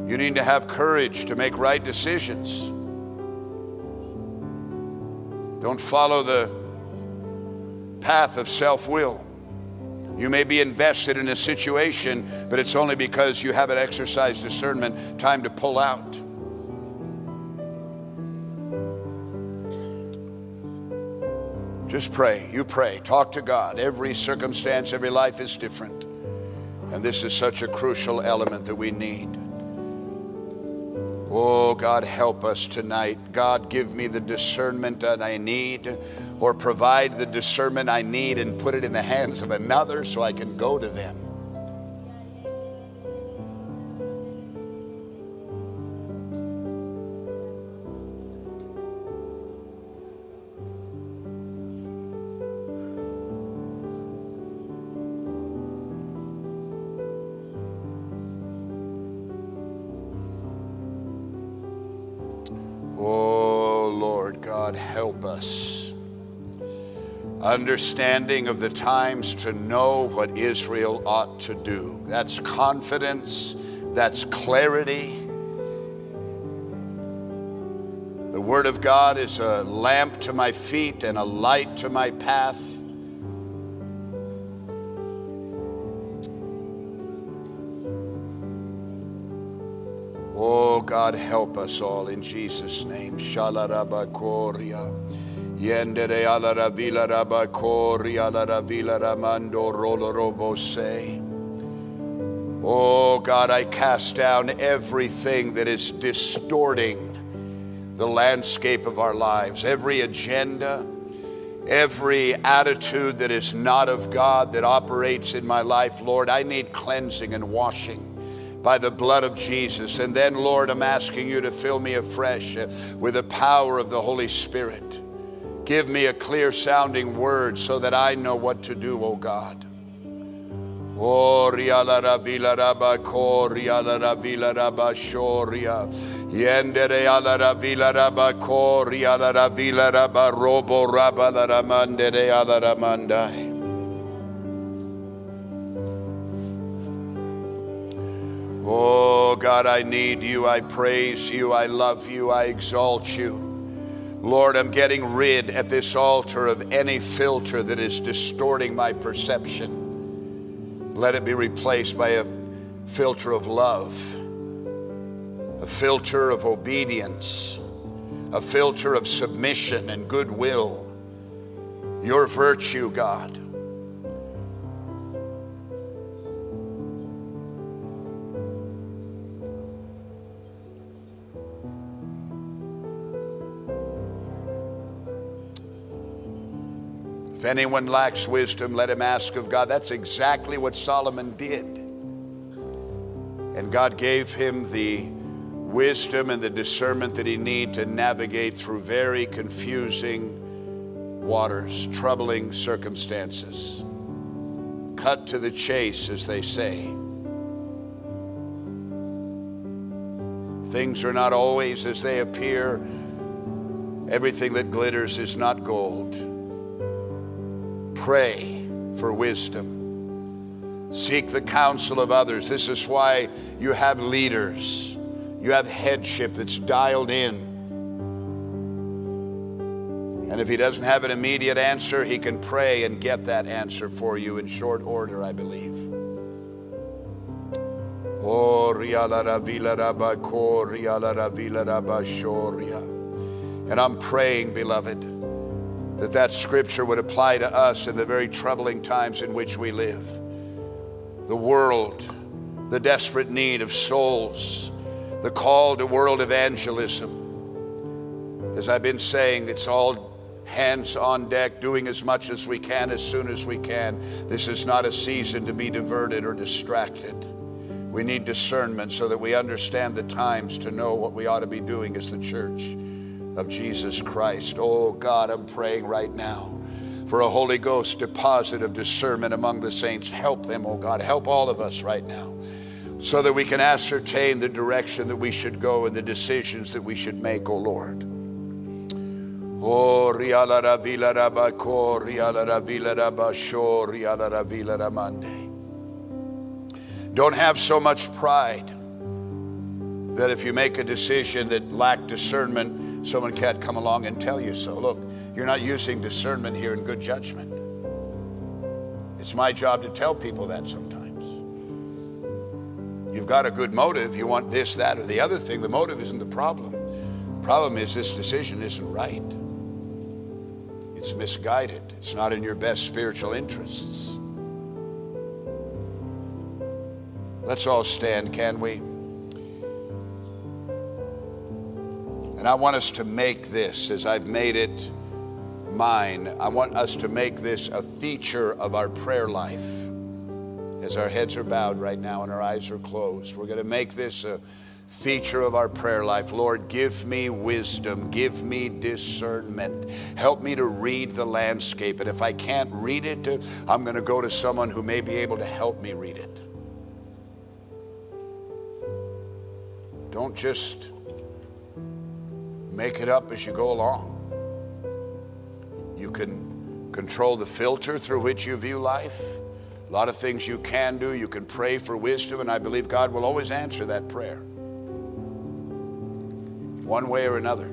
You need to have courage to make right decisions. Don't follow the path of self will. You may be invested in a situation, but it's only because you haven't exercised discernment. Time to pull out. Just pray. You pray. Talk to God. Every circumstance, every life is different. And this is such a crucial element that we need. Oh, God, help us tonight. God, give me the discernment that I need or provide the discernment I need and put it in the hands of another so I can go to them. Understanding of the times to know what Israel ought to do. That's confidence, that's clarity. The Word of God is a lamp to my feet and a light to my path. Oh, God, help us all in Jesus' name. Shalarabakoria. Yendere ala ravila rabakori ala ravila ramando rolo robose. Oh God, I cast down everything that is distorting the landscape of our lives, every agenda, every attitude that is not of God that operates in my life. Lord, I need cleansing and washing by the blood of Jesus. And then, Lord, I'm asking you to fill me afresh with the power of the Holy Spirit. Give me a clear sounding word so that I know what to do, O God. Oria la vila raba koria la vila raba shoria. Yendere ala la vila raba koria la vila raba robo raba la ramandere ala ramandai. Oh God, I need you. I praise you. I love you. I exalt you. Lord, I'm getting rid at this altar of any filter that is distorting my perception. Let it be replaced by a filter of love, a filter of obedience, a filter of submission and goodwill. Your virtue, God. If anyone lacks wisdom, let him ask of God. That's exactly what Solomon did. And God gave him the wisdom and the discernment that he needed to navigate through very confusing waters, troubling circumstances. Cut to the chase, as they say. Things are not always as they appear. Everything that glitters is not gold. Pray for wisdom. Seek the counsel of others. This is why you have leaders, you have headship that's dialed in. And if he doesn't have an immediate answer, he can pray and get that answer for you in short order, I believe. And I'm praying, beloved that that scripture would apply to us in the very troubling times in which we live. The world, the desperate need of souls, the call to world evangelism. As I've been saying, it's all hands on deck, doing as much as we can as soon as we can. This is not a season to be diverted or distracted. We need discernment so that we understand the times to know what we ought to be doing as the church of Jesus Christ. Oh God, I'm praying right now for a Holy Ghost deposit of discernment among the saints. Help them, oh God. Help all of us right now so that we can ascertain the direction that we should go and the decisions that we should make, oh Lord. Oh, ramande. Don't have so much pride that if you make a decision that lack discernment, someone can't come along and tell you so. Look, you're not using discernment here in good judgment. It's my job to tell people that sometimes. You've got a good motive. You want this, that, or the other thing. The motive isn't the problem. The problem is this decision isn't right. It's misguided. It's not in your best spiritual interests. Let's all stand, can we? And I want us to make this, as I've made it mine, I want us to make this a feature of our prayer life. As our heads are bowed right now and our eyes are closed, we're going to make this a feature of our prayer life. Lord, give me wisdom, give me discernment. Help me to read the landscape. And if I can't read it, I'm going to go to someone who may be able to help me read it. Don't just Make it up as you go along. You can control the filter through which you view life. A lot of things you can do. You can pray for wisdom, and I believe God will always answer that prayer. One way or another.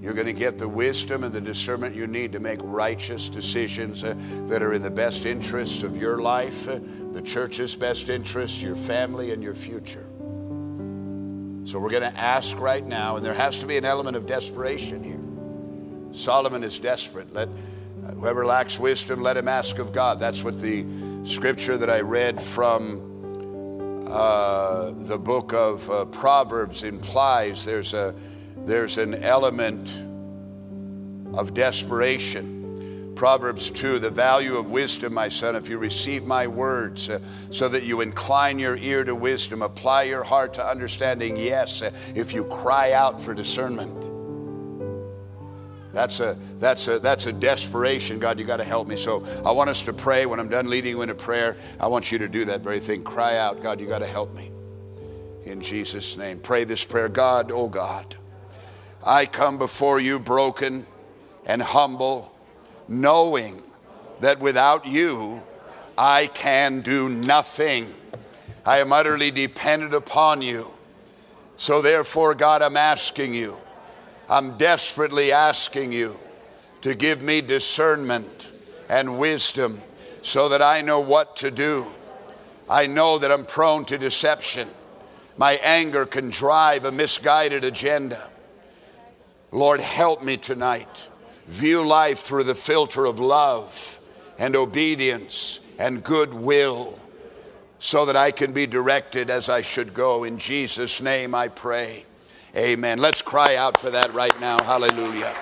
You're going to get the wisdom and the discernment you need to make righteous decisions uh, that are in the best interests of your life, uh, the church's best interests, your family, and your future. So we're going to ask right now, and there has to be an element of desperation here. Solomon is desperate. Let uh, whoever lacks wisdom, let him ask of God. That's what the scripture that I read from uh, the book of uh, Proverbs implies. There's a there's an element of desperation. Proverbs 2 The value of wisdom, my son, if you receive my words, uh, so that you incline your ear to wisdom, apply your heart to understanding, yes, uh, if you cry out for discernment. That's a, that's a, that's a desperation. God, you got to help me. So I want us to pray. When I'm done leading you into prayer, I want you to do that very thing. Cry out, God, you got to help me. In Jesus' name. Pray this prayer God, oh God, I come before you broken and humble, knowing that without you, I can do nothing. I am utterly dependent upon you. So, therefore, God, I'm asking you I'm desperately asking you to give me discernment and wisdom so that I know what to do. I know that I'm prone to deception. My anger can drive a misguided agenda. Lord, help me tonight. View life through the filter of love and obedience and goodwill so that I can be directed as I should go. In Jesus' name I pray. Amen. Let's cry out for that right now. Hallelujah.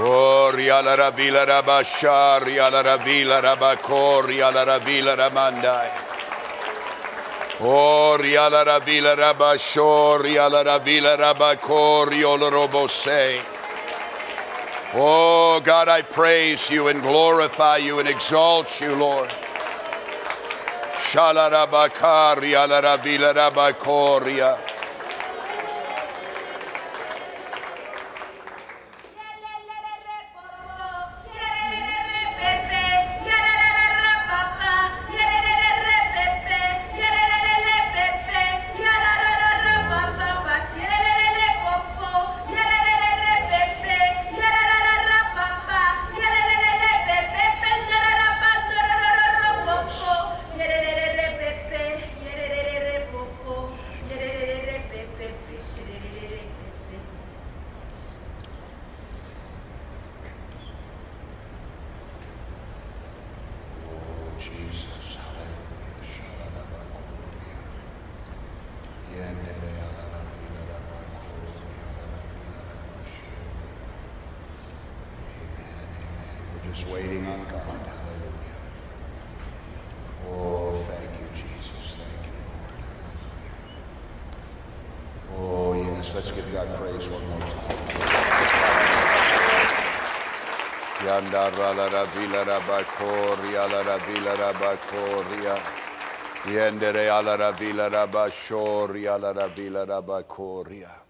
Oh, riala rabila rabashar, riala rabila rabakor, riala rabila ramandai. Oh, riala ravila rabasho, riala ravila rabako, riola robose. Oh, God, I praise you and glorify you and exalt you, Lord. Shala rabaka, riala ravila rabakoria. Vila Rabakoria, la Ravila Rabakoria, Yendere ala Ravila Rabashoria, la Ravila Rabakoria.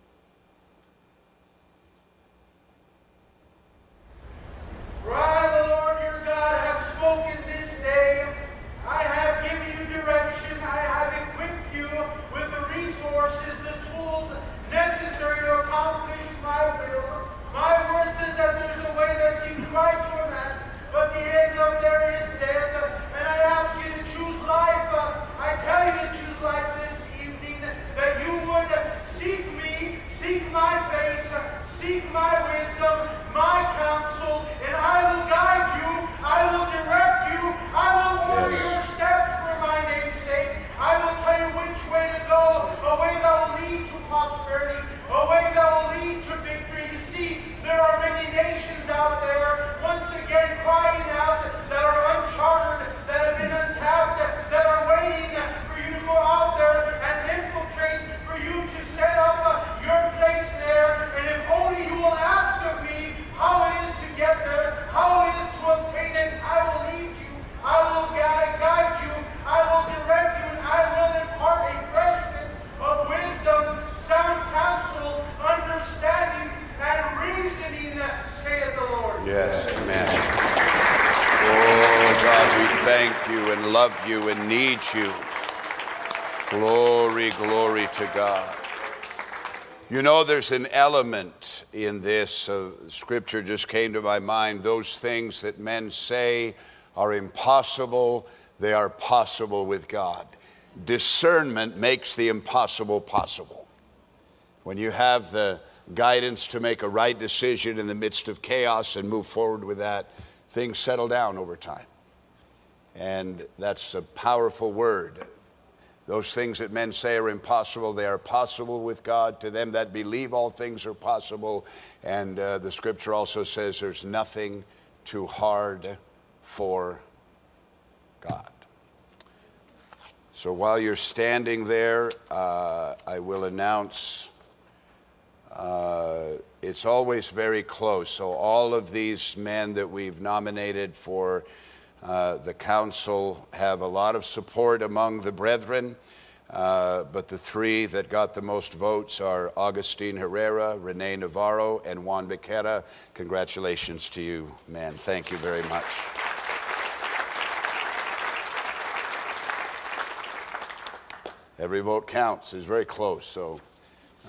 You know, there's an element in this. Uh, scripture just came to my mind. Those things that men say are impossible, they are possible with God. Discernment makes the impossible possible. When you have the guidance to make a right decision in the midst of chaos and move forward with that, things settle down over time. And that's a powerful word Those things that men say are impossible, they are possible with God. To them that believe, all things are possible. And uh, the scripture also says there's nothing too hard for God. So while you're standing there, uh, I will announce uh, it's always very close. So all of these men that we've nominated for uh, the council have a lot of support among the brethren. Uh, but the three that got the most votes are Augustine Herrera, Rene Navarro, and Juan Becerra. Congratulations to you, man. Thank you very much. Every vote counts. It's very close. So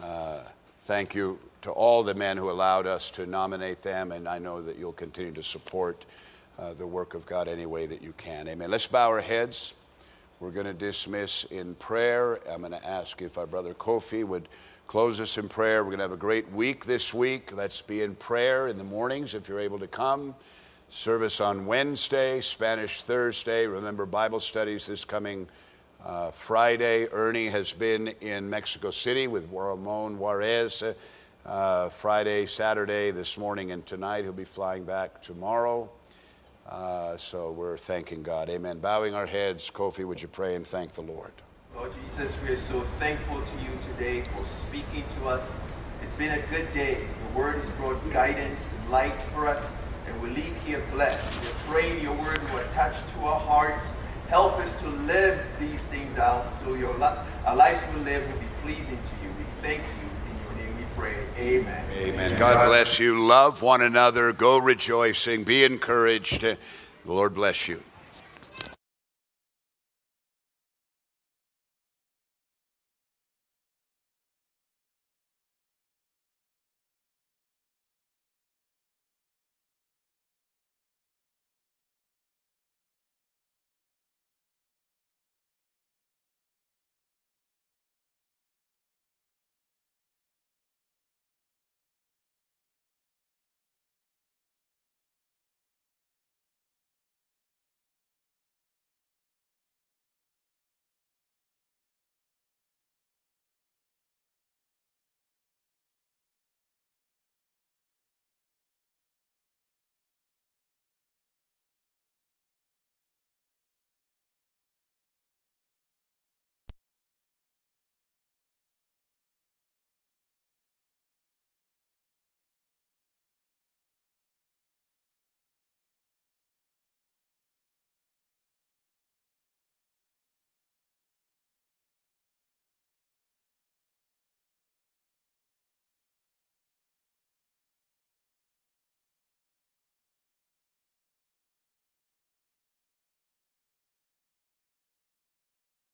uh, thank you to all the men who allowed us to nominate them, and I know that you'll continue to support uh, the work of God any way that you can. Amen. Let's bow our heads. We're going to dismiss in prayer. I'm going to ask if our brother Kofi would close us in prayer. We're going to have a great week this week. Let's be in prayer in the mornings if you're able to come. Service on Wednesday, Spanish Thursday. Remember Bible studies this coming uh, Friday, Ernie has been in Mexico City with Ramon Juarez. Uh, Friday, Saturday, this morning, and tonight. He'll be flying back tomorrow. Uh, so we're thanking God. Amen. Bowing our heads, Kofi, would you pray and thank the Lord? Lord Jesus, we are so thankful to you today for speaking to us. It's been a good day. The word has brought guidance and light for us, and we leave here blessed. We're praying your word will attach to our hearts Help us to live these things out so your our lives we live will be pleasing to you. We thank you. In your name we pray. Amen. Amen. God bless you. Love one another. Go rejoicing. Be encouraged. The Lord bless you.